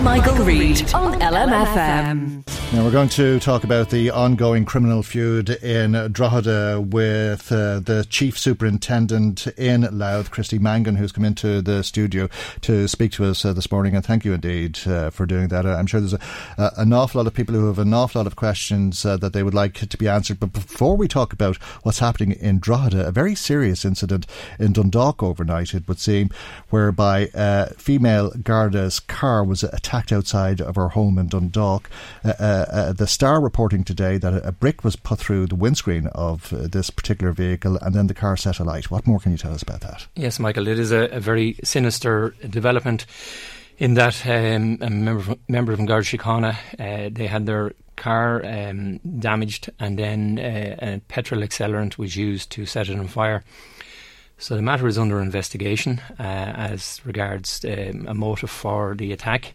Michael, Reade on LMFM. Now we're going to talk about the ongoing criminal feud in Drogheda with uh, the chief superintendent in Louth, Christy Mangan, who's come into the studio to speak to us uh, this morning. And thank you indeed uh, for doing that. I'm sure there's a, an awful lot of people who have an awful lot of questions uh, that they would like to be answered. But before we talk about what's happening in Drogheda, a very serious incident in Dundalk overnight, it would seem, whereby a female Garda's car was attacked attacked outside of her home in Dundalk. Uh, uh, uh, the Star reporting today that a, brick was put through the windscreen of this particular vehicle and then the car set alight. What more can you tell us about that? Yes, Michael, it is a, a very sinister development in that um, a member member from Garda Síochána, uh, they had their car um, damaged and then uh, a petrol accelerant was used to set it on fire. So the matter is under investigation uh, as regards um, a motive for the attack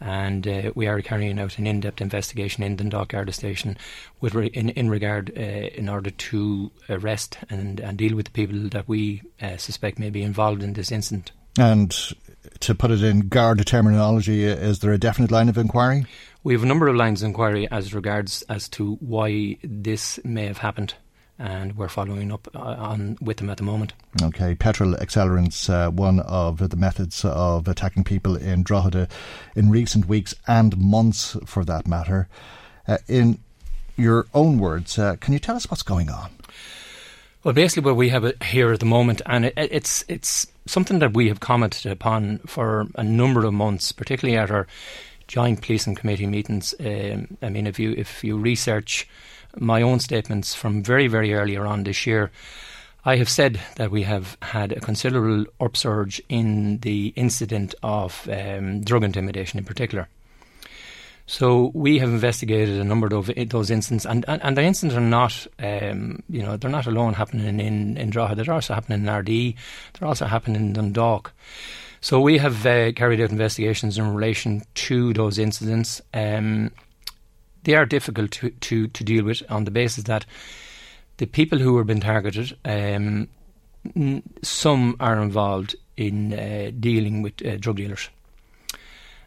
and uh, we are carrying out an in-depth investigation in Dundalk Garda Station with re- in, in regard uh, in order to arrest and, and deal with the people that we uh, suspect may be involved in this incident. And to put it in Garda terminology, is there a definite line of inquiry? We have a number of lines of inquiry as regards as to why this may have happened and we're following up uh, on with them at the moment. Okay, petrol accelerants, uh, one of the methods of attacking people in Drogheda in recent weeks and months, for that matter. Uh, in your own words, uh, can you tell us what's going on? Well, basically, what we have here at the moment, and it, it's it's something that we have commented upon for a number of months, particularly at our joint policing committee meetings. Um, I mean, if you if you research my own statements from very, very earlier on this year, I have said that we have had a considerable upsurge in the incident of um, drug intimidation in particular. So we have investigated a number of those incidents, and, and, and the incidents are not, um, you know, they're not alone happening in, in Drogheda. They're also happening in Ardee. They're also happening in Dundalk. So we have uh, carried out investigations in relation to those incidents. Um, they are difficult to, to, to, deal with on the basis that the people who are being targeted, um, some are involved in uh, dealing with uh, drug dealers.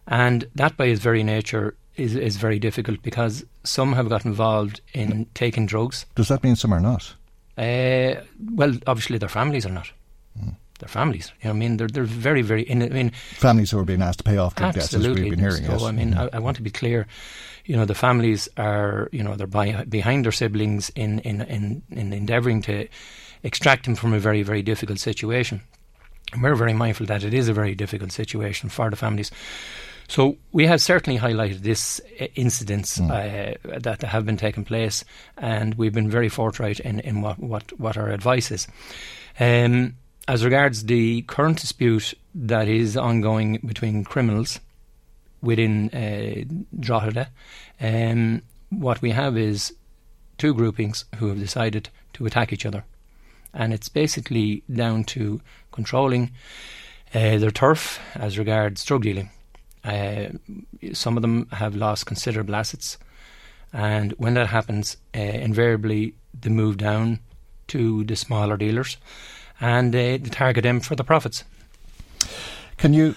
And that, by its very nature, is, is very difficult because some have got involved in taking drugs. Does that mean some are not? Uh, well, obviously their families are not. Mm. Their families, you know, I mean, they're they're very very. In, I mean, families who are being asked to pay off drug debts, as we've been hearing. So, yes. I mean, mm. I, I, want to be clear. You know, the families are, you know, they're by, behind their siblings in in in, in endeavouring to extract them from a very very difficult situation. And we're very mindful that it is a very difficult situation for the families. So we have certainly highlighted this uh, incidents mm. uh, that have been taking place, and we've been very forthright in, in what, what, what our advice is. Um, as regards the current dispute that is ongoing between criminals within uh, Drogheda, um, what we have is two groupings who have decided to attack each other. And it's basically down to controlling uh, their turf as regards drug dealing. Uh, some of them have lost considerable assets, and when that happens, uh, invariably they move down to the smaller dealers, and uh, they target them for the profits. Can you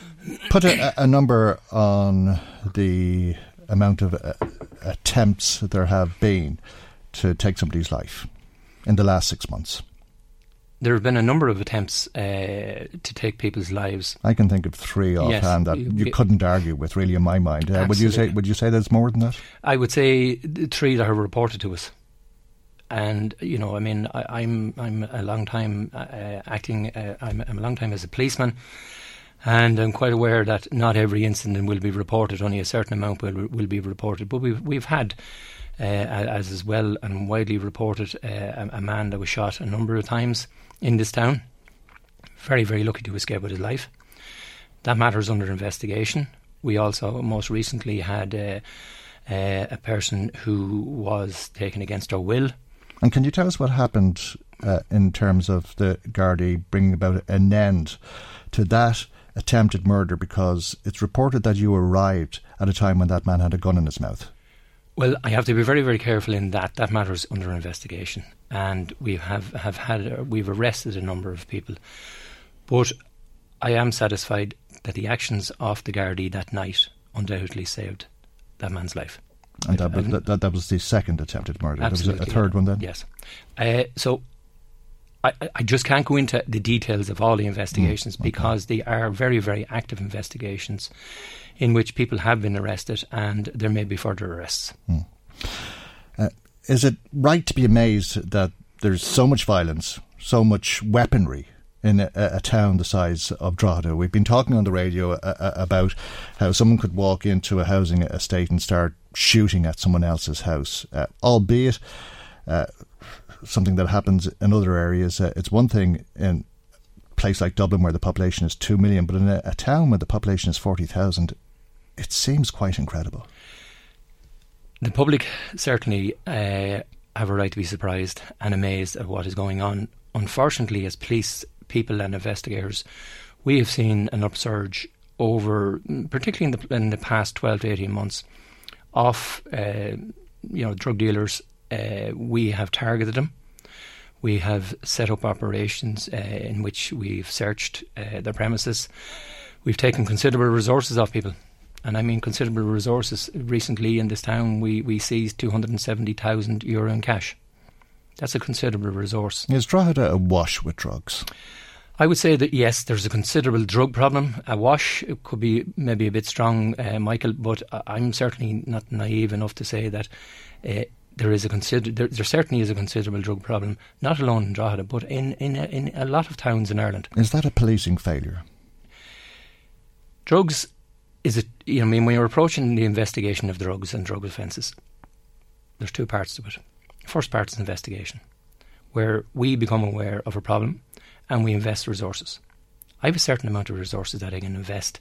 put a, a number on the amount of uh, attempts there have been to take somebody's life in the last six months? there have been a number of attempts uh, to take people's lives. I can think of three offhand yes, that you, couldn't argue with, really, in my mind. Uh, would you say? Would you say there's more than that? I would say three that are reported to us. And you know, I mean, I, am I'm, I'm a long time uh, acting. Uh, I'm, I'm a long time as a policeman, and I'm quite aware that not every incident will be reported. Only a certain amount will will be reported. But we've we've had uh, as is well and widely reported, uh, a, a, man that was shot a number of times in this town. Very, very lucky to escape with his life. That matter is under investigation. We also most recently had uh, uh, a person who was taken against her will. And can you tell us what happened uh, in terms of the Gardaí bringing about an end to that attempted murder? Because it's reported that you arrived at a time when that man had a gun in his mouth. Well, I have to be very, very careful in that. That matter is under investigation, and we have have had uh, we've arrested a number of people, but I am satisfied that the actions of the Gardaí that night undoubtedly saved that man's life. And that was, that, that was the second attempted murder. Absolutely, there was a, third one then. Yes. Uh, so I, I just can't go into the details of all the investigations mm, okay. because they are very, very active investigations in which people have been arrested and there may be further arrests. Hmm. Uh, is it right to be amazed that there's so much violence, so much weaponry in a, a, town the size of Drogheda. We've been talking on the radio uh, uh, about how someone could walk into a housing estate and start shooting at someone else's house, uh, albeit uh, something that happens in other areas. Uh, it's one thing in a place like Dublin where the population is 2 million, but in a, a town where the population is 40,000, it seems quite incredible. The public certainly uh, have a right to be surprised and amazed at what is going on. Unfortunately, as police people and investigators, we have seen an upsurge over, particularly in the, in the past 12 to 18 months, of uh, you know drug dealers. Uh, we have targeted them. We have set up operations uh, in which we've searched uh, their premises. We've taken considerable resources off people and I mean considerable resources. Recently in this town, we, we seized 270,000 euro in cash. That's a considerable resource. Is Drogheda awash with drugs? I would say that yes, there's a considerable drug problem. A wash it could be maybe a bit strong, uh, Michael, but I'm certainly not naive enough to say that uh, there is a consider there, there, certainly is a considerable drug problem, not alone in Drogheda, but in in a, in a lot of towns in Ireland. Is that a policing failure? Drugs is it, you know, I mean, when you're approaching the investigation of drugs and drug offences, there's two parts to it. First part is investigation, where we become aware of a problem and we invest resources. I have a certain amount of resources that I can invest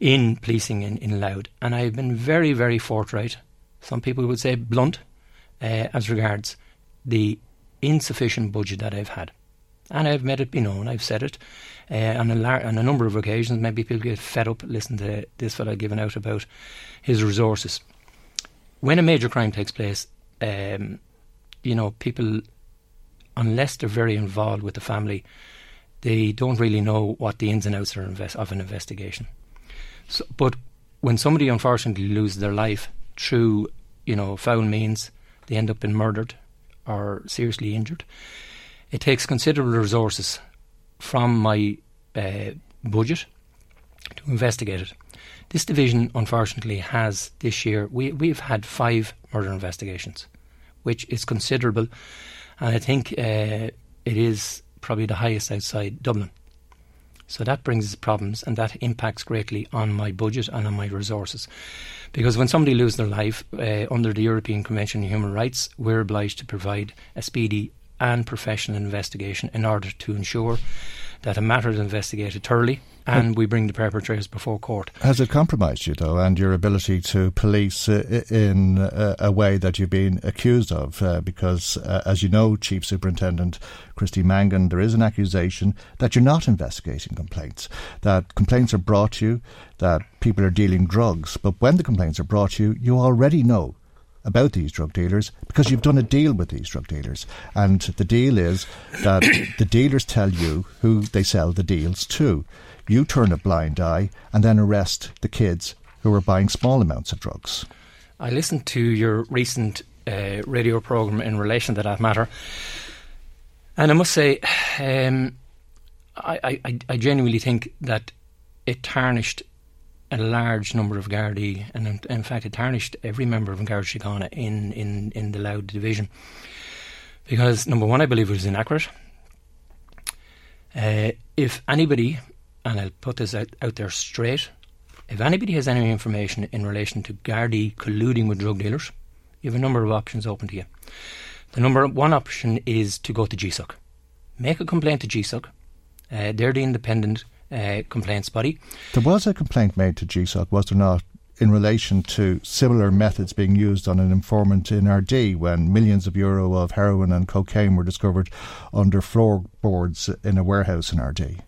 in policing in, in Louth, and I've been very, very forthright. Some people would say blunt uh, as regards the insufficient budget that I've had. And I've made it be known, I've said it uh, on, a lar- on a number of occasions. Maybe people get fed up listening to this fella giving out about his resources. When a major crime takes place, um, you know, people, unless they're very involved with the family, they don't really know what the ins and outs are invest- of an investigation. So, but when somebody unfortunately loses their life through, you know, foul means, they end up being murdered or seriously injured. It takes considerable resources from my uh, budget to investigate it. This division, unfortunately, has this year we we've had five murder investigations, which is considerable, and I think uh, it is probably the highest outside Dublin. So that brings us problems, and that impacts greatly on my budget and on my resources. Because when somebody loses their life uh, under the European Convention on Human Rights, we're obliged to provide a speedy and professional investigation in order to ensure that a matter is investigated thoroughly and we bring the perpetrators before court. Has it compromised you, though, and your ability to police uh, in uh, a way that you've been accused of? Uh, because, uh, as you know, Chief Superintendent Christy Mangan, there is an accusation that you're not investigating complaints, that complaints are brought to you, that people are dealing drugs. But when the complaints are brought to you, you already know about these drug dealers because you've done a deal with these drug dealers. And the deal is that the dealers tell you who they sell the deals to. You turn a blind eye and then arrest the kids who are buying small amounts of drugs. I listened to your recent uh, radio programme in relation to that matter. And I must say, um, I, I, I genuinely think that it tarnished a large number of Gardaí, and in, in, fact, it tarnished every member of Garda Síochána in, in, in the Louth division. Because, number one, I believe it was inaccurate. Uh, if anybody, and I'll put this out, out there straight, if anybody has any information in relation to Gardaí colluding with drug dealers, you have a number of options open to you. The number one option is to go to GSOC. Make a complaint to GSOC. Uh, they're the independent uh, complaints body. There was a complaint made to GSOC, was there not, in relation to similar methods being used on an informant in Ardee when millions of euro of heroin and cocaine were discovered under floorboards in a warehouse in Ardee.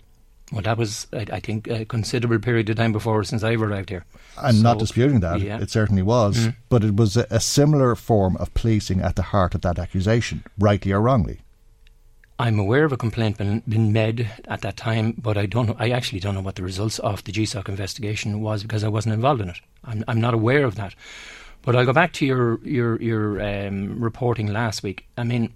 Well, that was, I, I, think, a considerable period of time before since I've arrived here. I'm so, not disputing that. Yeah. It certainly was. Mm. But it was a, a similar form of policing at the heart of that accusation, rightly or wrongly. I'm aware of a complaint been, been made at that time, but I don't. I actually don't know what the results of the GSOC investigation was because I wasn't involved in it. I'm, I'm not aware of that. But I'll go back to your your your um, reporting last week. I mean,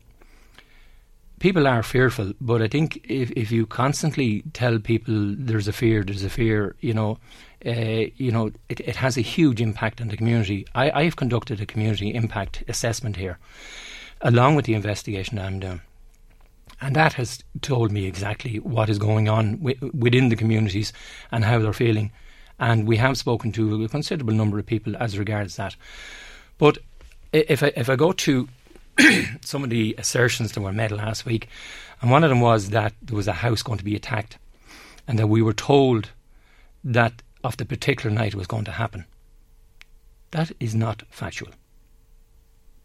people are fearful, but I think if if you constantly tell people there's a fear, there's a fear, you know, uh, you know, it, it has a huge impact on the community. I, I've conducted a community impact assessment here, along with the investigation I'm doing. And that has told me exactly what is going on w- within the communities and how they're feeling. And we have spoken to a considerable number of people as regards that. But if I, if I go to some of the assertions that were made last week, and one of them was that there was a house going to be attacked, and that we were told that of the particular night it was going to happen. That is not factual.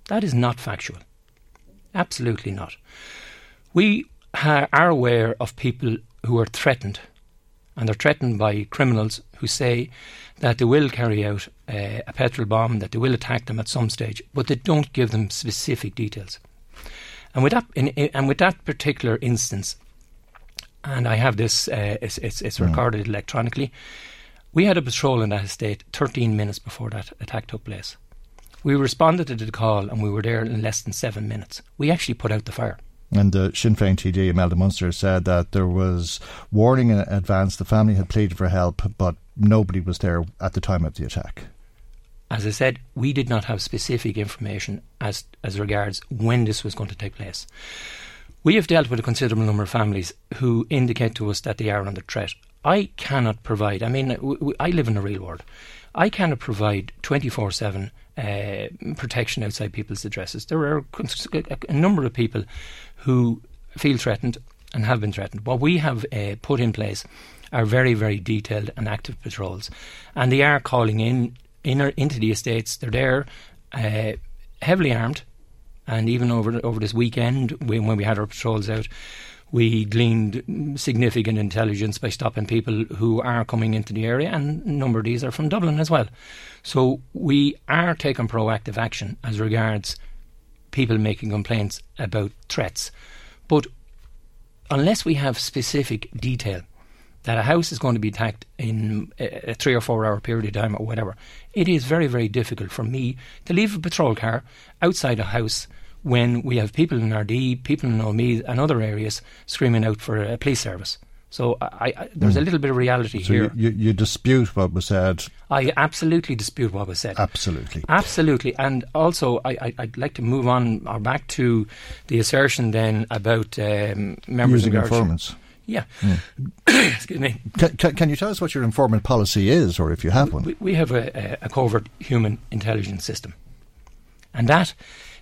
That is not factual. Absolutely not. We ha- are aware of people who are threatened, and they're threatened by criminals who say that they will carry out uh, a petrol bomb, that they will attack them at some stage, but they don't give them specific details. And with that, in, in, and with that particular instance, and I have this, uh, it's, it's, it's, hmm. recorded mm. electronically. We had a patrol in that estate 13 minutes before that attack took place. We responded to the call and we were there in less than seven minutes. We actually put out the fire. And the Sinn Féin TD, Imelda Munster, said that there was warning in advance. The family had pleaded for help, but nobody was there at the time of the attack. As I said, we did not have specific information as as regards when this was going to take place. We have dealt with a considerable number of families who indicate to us that they are under threat. I cannot provide. I mean, I live in the real world. I cannot provide twenty four seven uh, protection outside people's addresses. There are a number of people who feel threatened and have been threatened. What we have uh, put in place are very, very detailed and active patrols, and they are calling in, in into the estates. They're there, uh, heavily armed, and even over over this weekend when, when we had our patrols out, we gleaned significant intelligence by stopping people who are coming into the area, and a number of these are from Dublin as well. So we are taking proactive action as regards people making complaints about threats. But unless we have specific detail that a house is going to be attacked in uh, a, three or four hour period of time or whatever, it is very, very difficult for me to leave a patrol car outside a house when we have people in Ardee, people in Meath and other areas screaming out for a police service. So I, I, there's mm. a hmm. little bit of reality so here. You, you, dispute what was said. I absolutely dispute what was said. Absolutely, absolutely, and also I, would like to move on or back to the assertion then about um, members using informants. Yeah. Mm. Excuse me. Can, can, can, you tell us what your informant policy is, or if you have one? We, we have a, a, covert human intelligence system, and that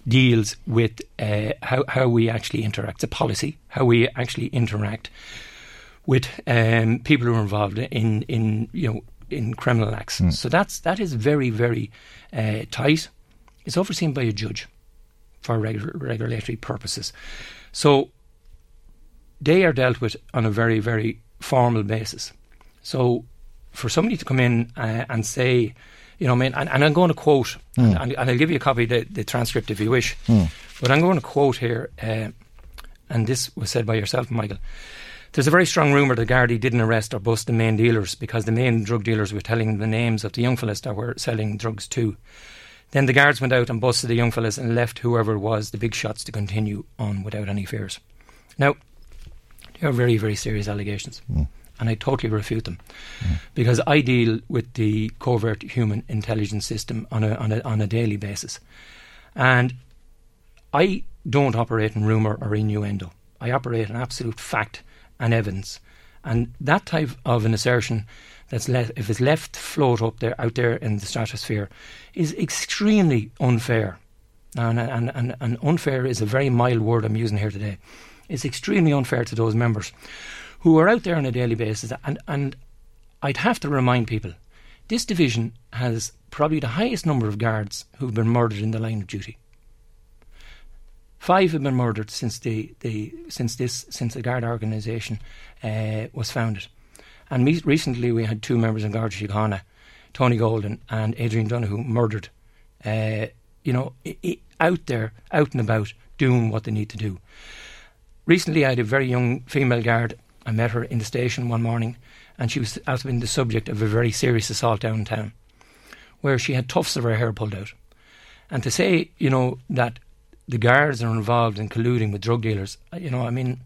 deals with uh, how how we actually interact. It's a policy how we actually interact with um, people who are involved in in you know in criminal acts. Mm. So that's that is very very uh, tight. It's overseen by a judge for regu- regulatory purposes. So they are dealt with on a very very formal basis. So for somebody to come in uh, and say, you know, I mean, and, and I'm going to quote, mm. and, and, I'll give you a copy of the, the transcript if you wish, mm. but I'm going to quote here, uh, and this was said by yourself, Michael. There's a very strong rumour that Gardaí didn't arrest or bust the main dealers because the main drug dealers were telling the names of the young fellas that were selling drugs to. Then the guards went out and busted the young fellas and left whoever it was, the big shots, to continue on without any fears. Now, they are very, very serious allegations. Mm. And I totally refute them mm. because I deal with the covert human intelligence system on a, on a, on a daily basis. And I don't operate in rumour or innuendo. I operate in absolute fact and evidence. And that type of an assertion that's left, if it's left float up there, out there in the stratosphere, is extremely unfair. And, and, and, and unfair is a very mild word I'm using here today. It's extremely unfair to those members who are out there on a daily basis. And, and I'd have to remind people this division has probably the highest number of guards who've been murdered in the line of duty. Five have been murdered since the, the since this since the Guard organisation uh, was founded, and me- recently we had two members in Garda Síochána, Tony Golden and Adrian Donohoe, murdered. Uh, you know, out there, out and about, doing what they need to do. Recently, I had a very young female guard. I met her in the station one morning, and she was has been the subject of a very serious assault downtown, where she had tufts of her hair pulled out. And to say, you know, that the guards are involved in colluding with drug dealers. Uh, you know, I mean,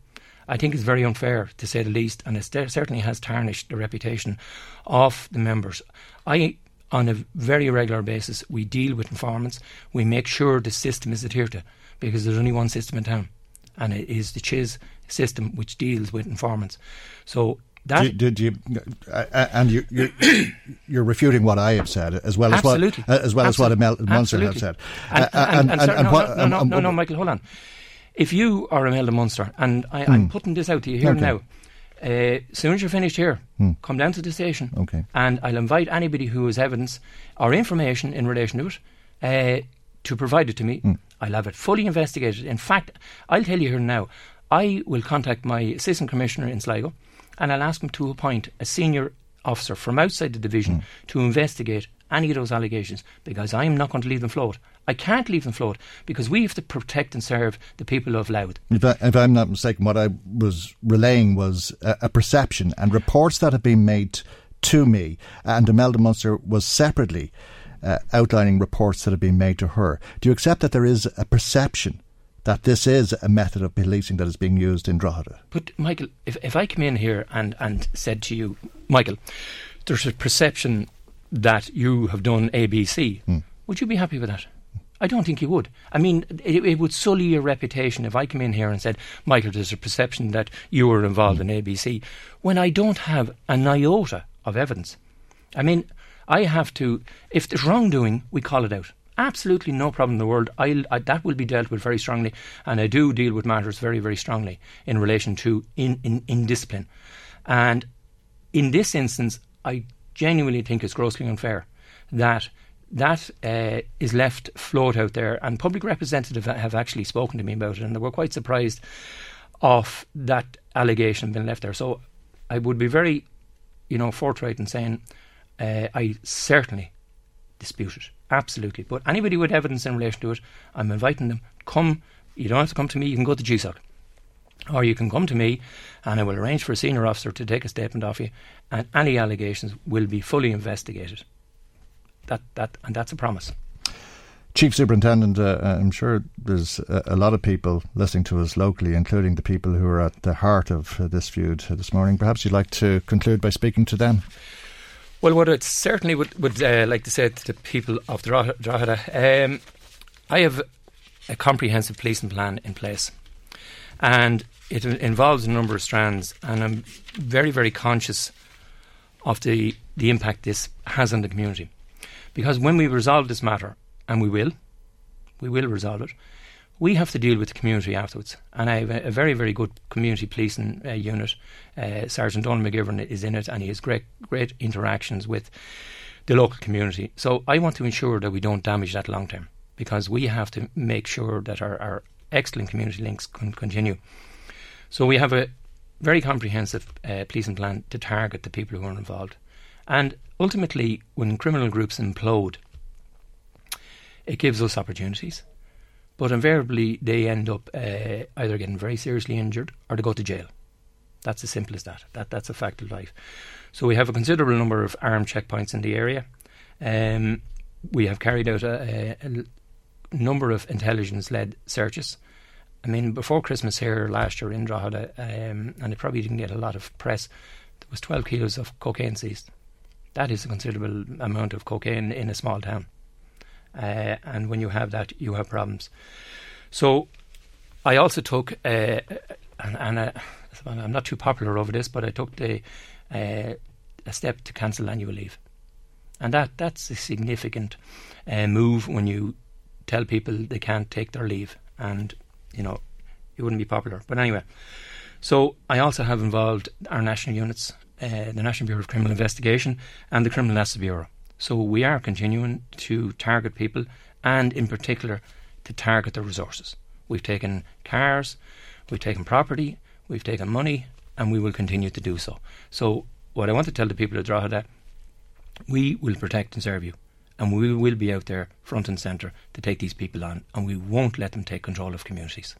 I think it's very unfair to say the least, and it certainly has tarnished the reputation of the members. I, on a very regular basis, we deal with informants. We make sure the system is adhered to because there's only one system in town, and it is the CHIS system which deals with informants. So that did you, uh, uh, and you, you're, you're, refuting what I have said as well as Absolutely. what uh, as well Absolutely. as what Munster have said. And, and, and, and, what, no, no, no, no, Michael, hold on. If you are Imelda Munster, and I, am hmm. putting this out to you here okay. now, uh, as soon as you're finished here, hmm. come down to the station, okay. and I'll invite anybody who has evidence or information in relation to it uh, to provide it to me. Hmm. I'll have it fully investigated. In fact, I'll tell you here now, I will contact my assistant commissioner in Sligo and I'll ask him to appoint a senior officer from outside the division mm. to investigate any of those allegations because I'm not going to leave them float. I can't leave them float because we have to protect and serve the people of Louth. If, I, am not mistaken, what I was relaying was a, a, perception and reports that have been made to me, and Imelda Munster was separately uh, outlining reports that have been made to her. Do you accept that there is a perception that this is a method of policing that is being used in Drogheda. But Michael, if, if I come in here and, and said to you, Michael, there's a perception that you have done ABC, hmm. would you be happy with that? I don't think you would. I mean, it, it, would sully your reputation if I come in here and said, Michael, there's a perception that you were involved in ABC, when I don't have an iota of evidence. I mean, I have to, if there's wrongdoing, we call it out Absolutely no problem in the world. I, that will be dealt with very strongly, and I do deal with matters very, very strongly in relation to in, in, in discipline. And in this instance, I genuinely think it's grossly unfair that that uh, is left float out there, and public representatives have actually spoken to me about it, and they were quite surprised of that allegation being left there. So I would be very, you know, forthright in saying uh, I certainly dispute it, absolutely. But anybody with evidence in relation to it, I'm inviting them. Come, you don't have to come to me. You can go to GSOC. Or you can come to me and I will arrange for a senior officer to take a statement off you and any allegations will be fully investigated. That, that, and that's a promise. Chief Superintendent, uh, uh, I'm sure there's a, lot of people listening to us locally, including the people who are at the heart of uh, this feud this morning. Perhaps you'd like to conclude by speaking to them. Well, what I certainly would, would uh, like to say to the people of Drogheda, um, I have a comprehensive policing plan in place, and it involves a number of strands, and I'm very, very conscious of the, the impact this has on the community. Because when we resolve this matter, and we will, we will resolve it, we have to deal with the community afterwards. And I have a, a very, very good community policing uh, unit. Uh, Sergeant Don McGivern is in it, and he has great, great interactions with the local community. So I want to ensure that we don't damage that long term, because we have to make sure that our, our excellent community links can continue. So we have a very comprehensive uh, policing plan to target the people who are involved. And ultimately, when criminal groups implode, it gives us opportunities. But invariably, they end up uh, either getting very seriously injured or they go to jail. That's as simple as that. that. That's a fact of life. So we have a considerable number of armed checkpoints in the area. Um, we have carried out a, a, a number of intelligence-led searches I mean, before Christmas here last year in Drogheda, um, and it probably didn't get a lot of press, there was 12 kilos of cocaine seized. That is a considerable amount of cocaine in a small town. Uh, and when you have that, you have problems. So I also took, uh, and, and uh, I'm not too popular over this, but I took the uh, a step to cancel annual leave. And that, that's a significant uh, move when you tell people they can't take their leave. And you know, it wouldn't be popular. But anyway, so I also have involved our national units, uh, the National Bureau of Criminal Investigation and the Criminal Justice Bureau. So we are continuing to target people and, in particular, to target the resources. We've taken cars, we've taken property, we've taken money, and we will continue to do so. So, what I want to tell the people of Drogheda, we will protect and serve you and we will be out there front and centre to take these people on, and we won't let them take control of communities.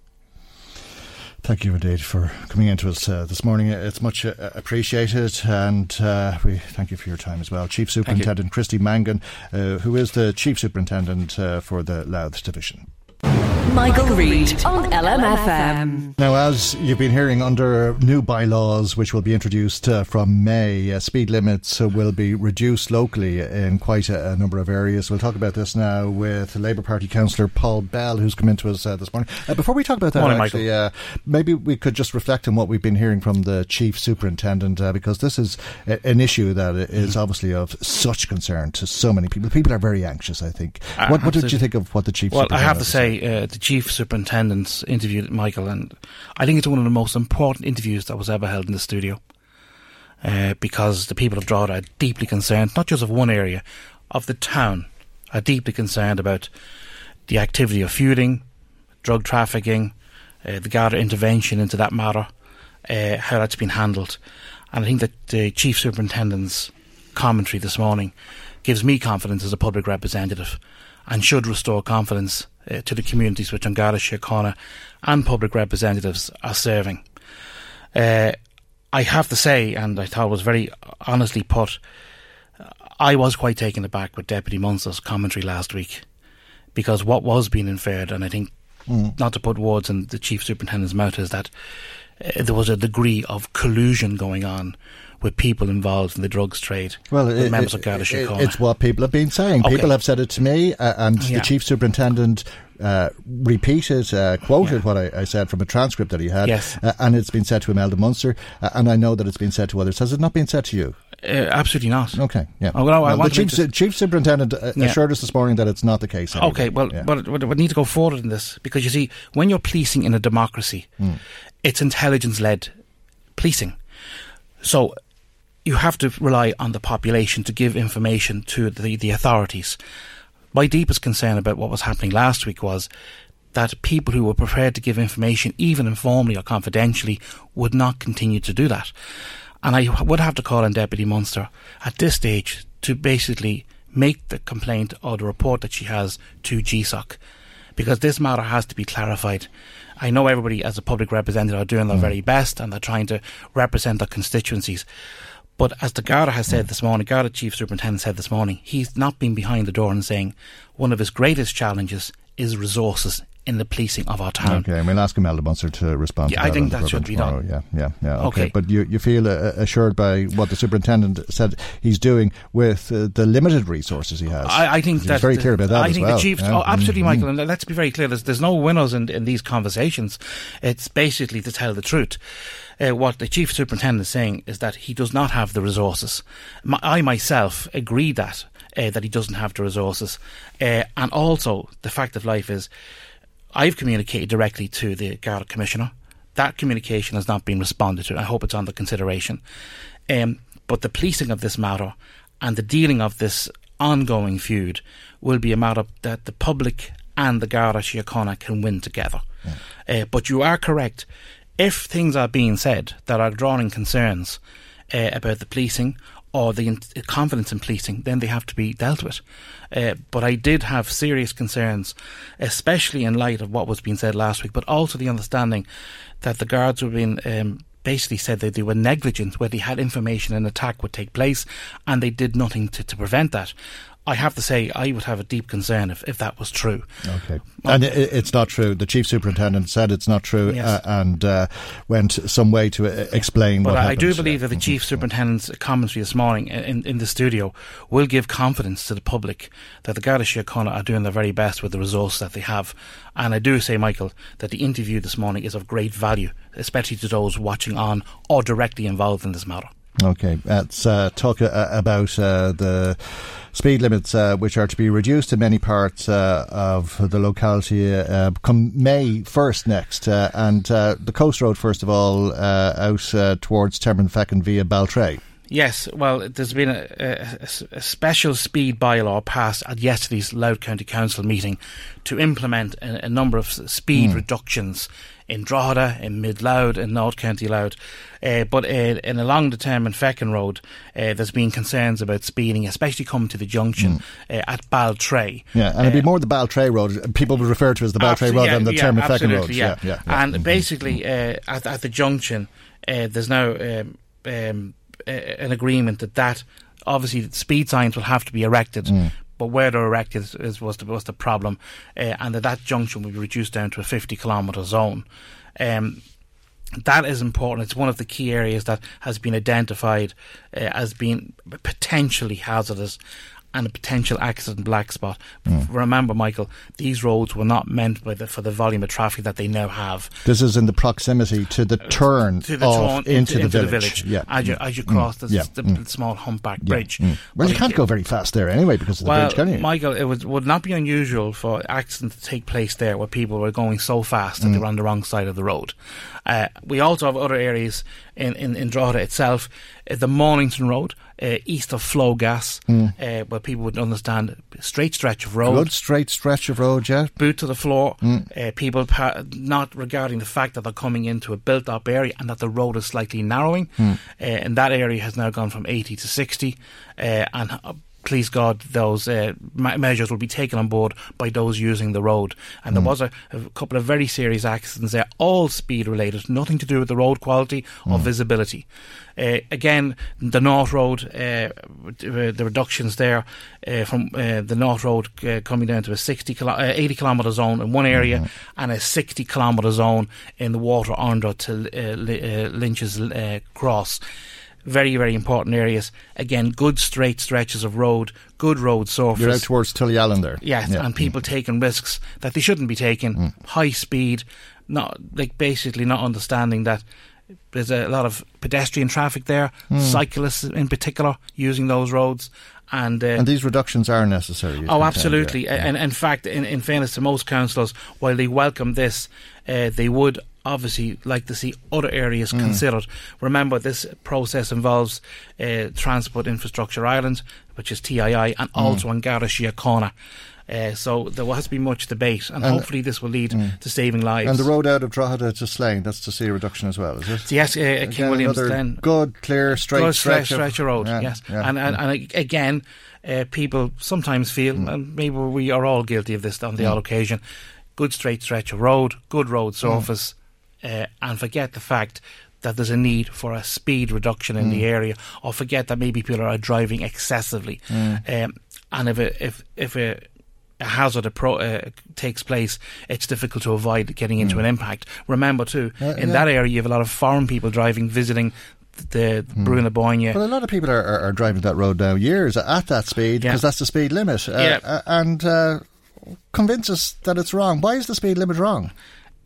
Thank you indeed for coming into us uh, this morning. It's much uh, appreciated, and uh, we thank you for your time as well. Chief Superintendent Christy Mangan, uh, who is the Chief Superintendent uh, for the Louth Division. Michael, Reade on LMFM. Now, as you've been hearing, under new bylaws which will be introduced uh, from May, uh, speed limits uh, will be reduced locally in quite a, a, number of areas. We'll talk about this now with Labour Party councillor Paul Bell, who's come into us uh, this morning. Uh, before we talk about that, morning, actually, uh, maybe we could just reflect on what we've been hearing from the chief superintendent, because this is a, an issue that is mm-hmm. obviously of such concern to so many people. People are very anxious. I think. what, what did you think of what the chief? Well, I have to say the chief superintendents interviewed Michael, and I think it's one of the most important interviews that was ever held in the studio. Uh, because the people of Drogheda are deeply concerned, not just of one area, of the town, are deeply concerned about the activity of feuding, drug trafficking, uh, the Garda intervention into that matter, uh, how that's been handled. And I think that the Chief Superintendent's commentary this morning gives me confidence as a public representative and should restore confidence uh, to the communities which An Garda Síochána and public representatives are serving. Uh, I have to say, and I thought it was very honestly put, I was quite taken aback with Deputy Munster's commentary last week because what was being inferred, and I think mm. not to put words in the Chief Superintendent's mouth, is that uh, there was a degree of collusion going on with people involved in the drugs trade. Well, it, members it, of Garda Síochána. It's what people have been saying. Okay. People have said it to me, uh, and yeah. the chief superintendent uh, repeated, uh, quoted yeah. what I, I, said from a transcript that he had. Yes. Uh, and it's been said to Imelda Munster, uh, and I know that it's been said to others. Has it not been said to you? Uh, absolutely not. Okay, yeah. Oh, well, well, the chief, su- chief superintendent uh, yeah. assured us this morning that it's not the case. Anyway. Okay, well, yeah. but, but we need to go forward in this because you see, when you're policing in a democracy, mm. it's intelligence-led policing. So you have to rely on the population to give information to the, the authorities. My deepest concern about what was happening last week was that people who were prepared to give information, even informally or confidentially, would not continue to do that. And I would have to call on Deputy Munster at this stage to basically make the complaint or the report that she has to GSOC because this matter has to be clarified. I know everybody, as a public representative, are doing their mm. very best and they're trying to represent their constituencies. But as the Garda has said this morning, Garda Chief Superintendent said this morning, he's not been behind the door and saying one of his greatest challenges is resources in the policing of our town. Okay, and we'll ask Imelda Munster to respond yeah, to that. I think that should be tomorrow. done. Yeah, yeah, yeah. Okay. okay. But you, you feel uh, assured by what the superintendent said he's doing with uh, the limited resources he has? I, I think that's very clear about that I think well. the chief, yeah. oh, absolutely, mm-hmm. Michael, and let's be very clear, there's, there's no winners in, in these conversations. It's basically to tell the truth. Uh, what the chief superintendent is saying is that he does not have the resources. My, I myself agree that uh, that he doesn't have the resources, uh, and also the fact of life is I've communicated directly to the Garda Commissioner. That communication has not been responded to. I hope it's under consideration. Um, but the policing of this matter and the dealing of this ongoing feud will be a matter that the public and the Garda Síochána can win together. Yeah. Uh, but you are correct. If things are being said that are drawing concerns uh, about the policing or the in- confidence in policing, then they have to be dealt with. Uh, but I did have serious concerns, especially in light of what was being said last week, but also the understanding that the guards were being um, basically said that they were negligent where they had information an attack would take place and they did nothing to, to prevent that. I have to say, I would have a deep concern if, if that was true. Okay. And it, it's not true. The chief superintendent said it's not true yes. uh, and uh, went some way to uh, explain but what I happened. do believe that the chief superintendent's commentary this morning in, in the studio will give confidence to the public that the Garda Síochána are doing their very best with the resources that they have. And I do say, Michael, that the interview this morning is of great value, especially to those watching on or directly involved in this matter. Okay, let's uh, talk uh, about uh, the speed limits, uh, which are to be reduced in many parts uh, of the locality come May 1st next. and the Coast Road, first of all, out towards Termonfeckin via Baltray. Yes, well, there's been a, a, a, special speed bylaw passed at yesterday's Louth County Council meeting to implement a, a number of speed mm. reductions in Drogheda, in Mid Louth, in North County Louth. Uh, but uh, in along the Termonfeckin Road, uh, there's been concerns about speeding, especially coming to the junction mm. at Baltray. Yeah, and it'd be more the Baltray Road. People would refer to as the Baltray Road yeah, than the yeah, Termonfeckin Road. Yeah. Yeah, yeah, And mm-hmm. basically, at, at, the junction, there's now um, um, an agreement that that obviously speed signs will have to be erected. Mm. But where they're erected is, is, was the was the problem, uh, and that that junction will be reduced down to a 50 kilometre zone. Um, that is important. It's one of the key areas that has been identified uh, as being potentially hazardous and a potential accident black spot. Mm. Remember, Michael, these roads were not meant the, for the volume of traffic that they now have. This is in the proximity to the turn, to the turn into, into, into, the, village. the, village. Yeah. As you, as you cross mm. the, yeah. the, mm. small humpback yeah. bridge. Mm. Well, you can't go very fast there anyway because of the well, bridge, can you? Michael, it would, would not be unusual for accidents to take place there where people were going so fast that they were on the wrong side of the road. Uh, we also have other areas in, in, in Drogheda itself, uh, the Mornington Road, uh, east of Flogas, mm. uh, where people would understand straight stretch of road. Good straight stretch of road, yeah. Boot to the floor. Mm. Uh, people pa- not regarding the fact that they're coming into a built up area and that the road is slightly narrowing. Mm. and that area has now gone from 80 to 60. Uh, and please God, those uh, measures will be taken on board by those using the road. And mm. there was a, a, couple of very serious accidents there, all speed related, nothing to do with the road quality or mm. visibility. Uh, again, the North Road, uh, the reductions there uh, from uh, the North Road uh, coming down to a 60 kilo- 80 kilometre zone in one area mm-hmm. and a 60 kilometre zone in the water under to Lynch's Cross very, very important areas. Again, good straight stretches of road, good road surface. You're out towards Tullyallen there. Yes, yeah. and people mm. taking risks that they shouldn't be taking. Mm. High speed, not like basically not understanding that There's a lot of pedestrian traffic there, Mm. cyclists in particular using those roads. And, uh, And these reductions are necessary. Oh, absolutely. yeah. And in fact, in, in fairness to most councillors, while they welcome this, uh, they would obviously like to see other areas Mm. considered. Remember, this process involves uh, Transport Infrastructure Ireland, which is TII, and Mm. also in Garda Síochána. Uh, so there has to be much debate, and, And- hopefully this will lead Mm. to saving lives. And the road out of Drogheda to Slane, that's to see a reduction as well, is it? Yes, uh, uh, Again, King William's Glen. Good, clear, straight Good stretch, stretch, of road. yeah, yes, yeah, and, and yeah. and again, uh, people sometimes feel, Mm. and maybe we are all guilty of this on the odd occasion. Good straight stretch of road, good road surface, uh, and forget the fact that there's a need for a speed reduction in the Mm. area, or forget that maybe people are driving excessively. Mm. Um, and if a, if if a, a hazard appro- uh, takes place, it's difficult to avoid getting into Mm. an impact. Remember too, Uh, in yeah. that area you have a lot of foreign people driving, visiting the Mm. Brú na Bóinne. But a lot of people are, are, are driving that road now years at that speed because that's the speed limit. Uh, Yeah. uh, and uh, convince us that it's wrong. Why is the speed limit wrong?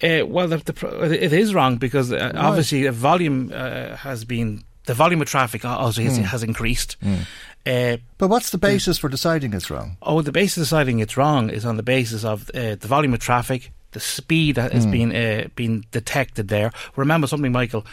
Uh, well, the, the, it is wrong because uh, Why? obviously the volume uh, has been the volume of traffic also has, Mm. has increased. Mm. Uh, But what's the basis for deciding it's wrong? oh, the basis of deciding it's wrong is on the basis of uh, the volume of traffic, the speed that Mm. being uh, being detected there. Remember something, Michael.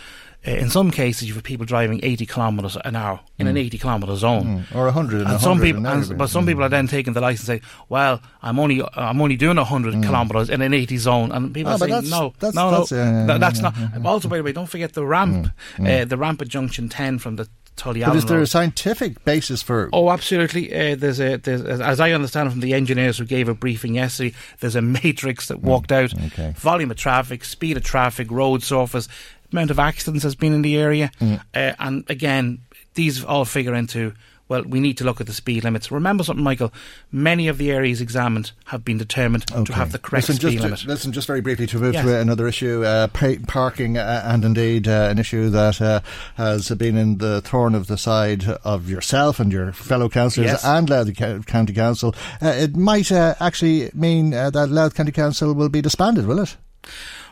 Uh, in some cases, you have people driving 80 kilometres an hour in an Mm. 80 kilometre zone, Mm. Or 100 and and some people, and but some Mm. people are then taking the license and say, "Well, I'm only I'm only doing 100 kilometres in an 80 zone," and people are saying, that's- "No, that's- no, that's- no, that- that's not." Also, by the way, don't forget the ramp, Mm, mm. Uh, the ramp at junction 10 from the Tully But Allen is there a scientific basis for? Oh, absolutely. Uh, there's a, there's, as I understand from the engineers who gave a briefing yesterday, there's a matrix that walked out. Mm, okay. Volume of traffic, speed of traffic, road surface, amount of accidents has been in the area, Mm. uh, and again, these all figure into. Well, we need to look at the speed limits. Remember something, Michael. Many of the areas examined have been determined to have the correct listen, speed just, limit. Listen, just very briefly to move Yes. to another issue, uh, pa- parking, uh, and indeed uh, an issue that uh, has been in the thorn of the side of yourself and your fellow councillors Yes. and Louth County Council. Uh, it might uh, actually mean uh, that Louth County Council will be disbanded, will it?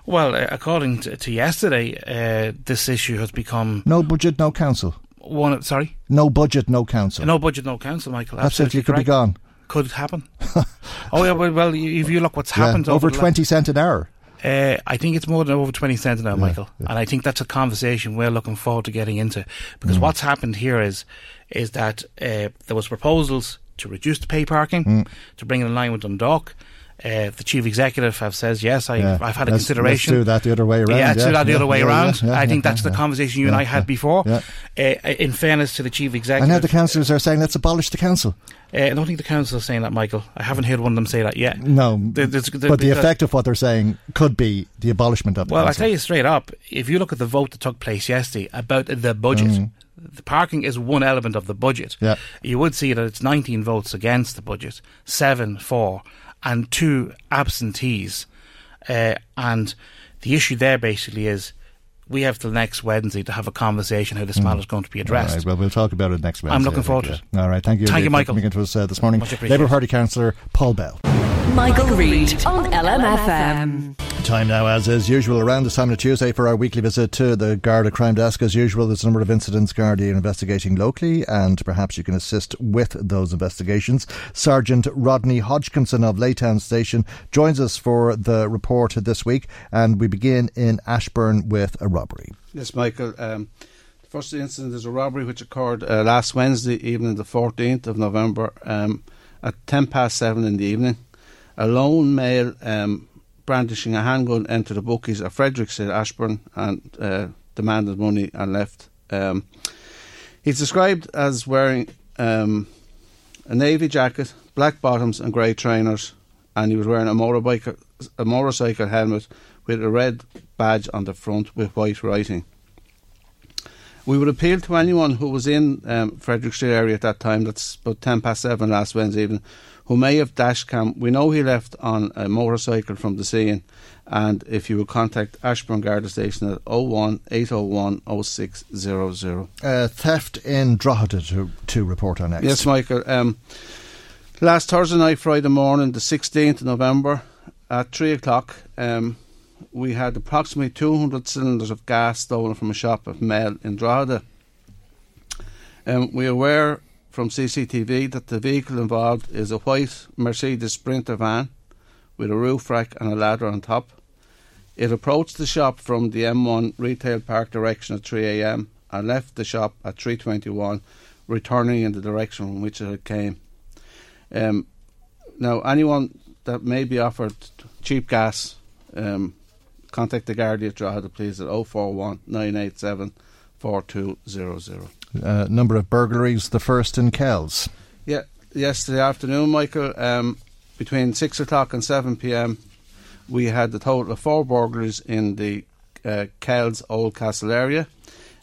Well, uh, according to, to yesterday, uh, this issue has become No budget, no council. one. Sorry, No budget, no council. no budget, no council, Michael. Absolutely You could be gone. Could happen. oh yeah, well, well, if you look what's Yeah, happened over twenty cent an hour. Uh, I think it's more than over 20 cents now, Michael. And I think that's a conversation we're looking forward to getting into. Because Mm. what's happened here is is that uh, there was proposals to reduce the pay parking, Mm. to bring it in line with Dundalk. Uh, the chief executive have says yes. I, Yeah. I've had a Let's- consideration. let's do that the other way around, Yeah, yeah, do that the yeah, other way around. I think that's the conversation you and I had before. Uh, in fairness to the chief executive, And now the councillors are saying let's abolish the council. uh, I don't think the council is saying that, Michael. I haven't heard one of them say that yet. No, The- the- the- but the effect of what they're saying could be the abolishment of the council. Well, I tell you straight up, if you look at the vote that took place yesterday about the budget, Mm. the parking is one element of the budget. Yeah. You would see that it's 19 votes against the budget, seven for, and two absentees. Uh, and the issue there basically is we have till next Wednesday to have a conversation how this matter is going to be addressed. All right, well, we'll talk about it next Wednesday. I'm looking forward to it. All right, thank you. Thank you, Michael. Coming into us uh, this morning. Much. Labour Party councillor Paul Bell. Michael Reade on LMFM. Time now, as is usual, around this time of a Tuesday for our weekly visit to the Garda Crime Desk. As usual, there's a number of incidents Garda are investigating locally, and perhaps you can assist with those investigations. Sergeant Rodney Hodgkinson of Laytown Station joins us for the report this week, and we begin in Ashbourne with a robbery. Yes, Michael. Um, the first incident is a robbery which occurred uh, last Wednesday evening, the 14th of November, um, at 10 past 7 in the evening. A lone male um, brandishing a handgun entered the bookies at Fredericksdale, Ashbourne, and uh, demanded money and left. Um, he's described as wearing um, a navy jacket, black bottoms, and grey trainers, and he was wearing a motorbike, a motorcycle helmet with a red badge on the front with white writing. We would appeal to anyone who was in um, Fredericksdale area at that time, that's about 10 past 7 last Wednesday evening, who may have dash cam. We know he left on a motorcycle from the scene, and if you would contact Ashbourne Garda Station at 01 801 0600. Uh, theft in Drogheda to, to report on next. Yes, Michael. Um, last Thursday night, Friday morning, the 16th of November, at 3 o'clock, um, we had approximately 200 cylinders of gas stolen from a shop at Mell in Drogheda. Um, we are aware from CCTV that the vehicle involved is a white Mercedes Sprinter van with a roof rack and a ladder on top. It approached the shop from the M1 retail park direction at 3 a.m. and left the shop at 3:21, returning in the direction from which it came. Um, now, anyone that may be offered cheap gas, um, contact the Gardaí at Drogheda, please, at 041 987 4200. Uh, number of burglaries, the first in Kells. Yeah, yesterday afternoon, Michael, um, between 6 o'clock and 7 pm, we had a total of four burglaries in the uh, Kells Old Castle area.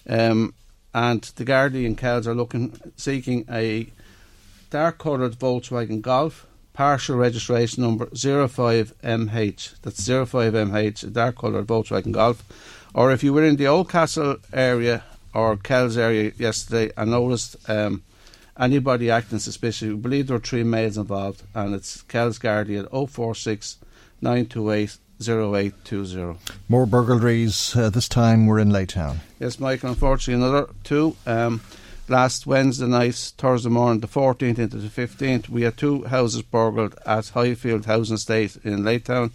Um, and the Gardaí Kells are looking, seeking a dark coloured Volkswagen Golf, partial registration number 05MH. That's 05MH, a dark coloured Volkswagen Golf. Or if you were in the Old Castle area or Kells area yesterday and noticed um, anybody acting suspicious, we believe there were three males involved, and it's Kells Gardaí at 046 928 0820. More burglaries, uh, this time we're in Laytown. Yes, Michael, unfortunately, another two. Um, last Wednesday night, Thursday morning, the 14th into the 15th, we had two houses burgled at Highfield Housing Estate in Laytown.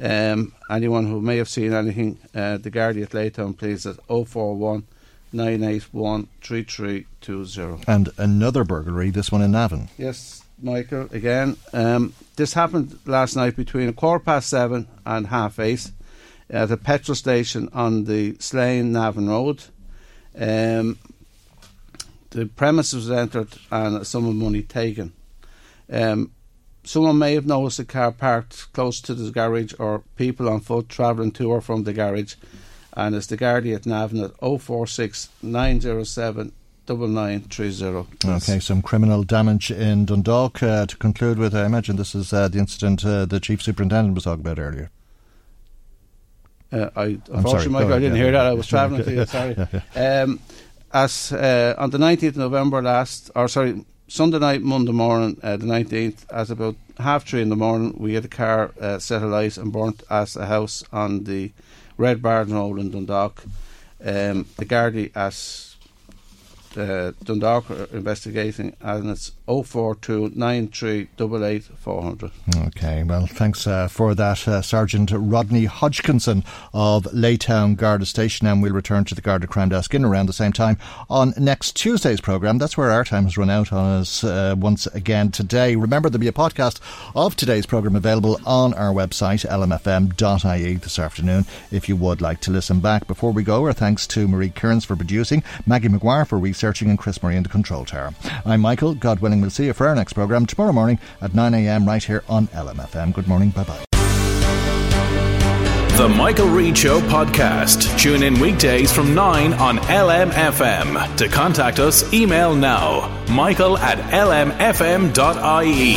Um, anyone who may have seen anything, uh, the Gardaí at Laytown, please, at 041 981 3320. And another burglary, this one in Navan. Yes, Michael, again. Um, this happened last night between a quarter past seven and half eight at a petrol station on the Slane Navan Road. Um, the premises was entered and a sum of money taken. Um, someone may have noticed a car parked close to the garage or people on foot travelling to or from the garage. And it's the Gardaí at Navan at 046 907 9930. Okay, some criminal damage in Dundalk. Uh, to conclude with, I imagine this is uh, the incident uh, the Chief Superintendent was talking about earlier. Uh, I unfortunately, Michael, I didn't yeah, hear that. I was travelling to you. Sorry. Um, as uh, on the 19th of November last, or sorry, Sunday night, Monday morning, uh, the 19th, at about half three in the morning, we had a car uh, set alight and burnt at a house on the Red Barn Road in Dundalk. Um, the Gardaí at uh, Dundalk investigating, and it's 042 400. Okay, well, thanks uh, for that, uh, Sergeant Rodney Hodgkinson of Laytown Garda Station, and we'll return to the Garda Crime Desk in around the same time on next Tuesday's programme. That's where our time has run out on us uh, once again today. Remember, there'll be a podcast of today's programme available on our website, lmfm.ie, this afternoon, if you would like to listen back. Before we go, our thanks to Marie Kearns for producing, Maggie McGuire for researching, and Chris Murray in the control tower. I'm Michael, God willing, we'll see you for our next programme tomorrow morning at 9am right here on LMFM. Good morning. Bye bye. The Michael Reade Show podcast. Tune in weekdays from 9 on LMFM. To contact us, email now michael at lmfm.ie.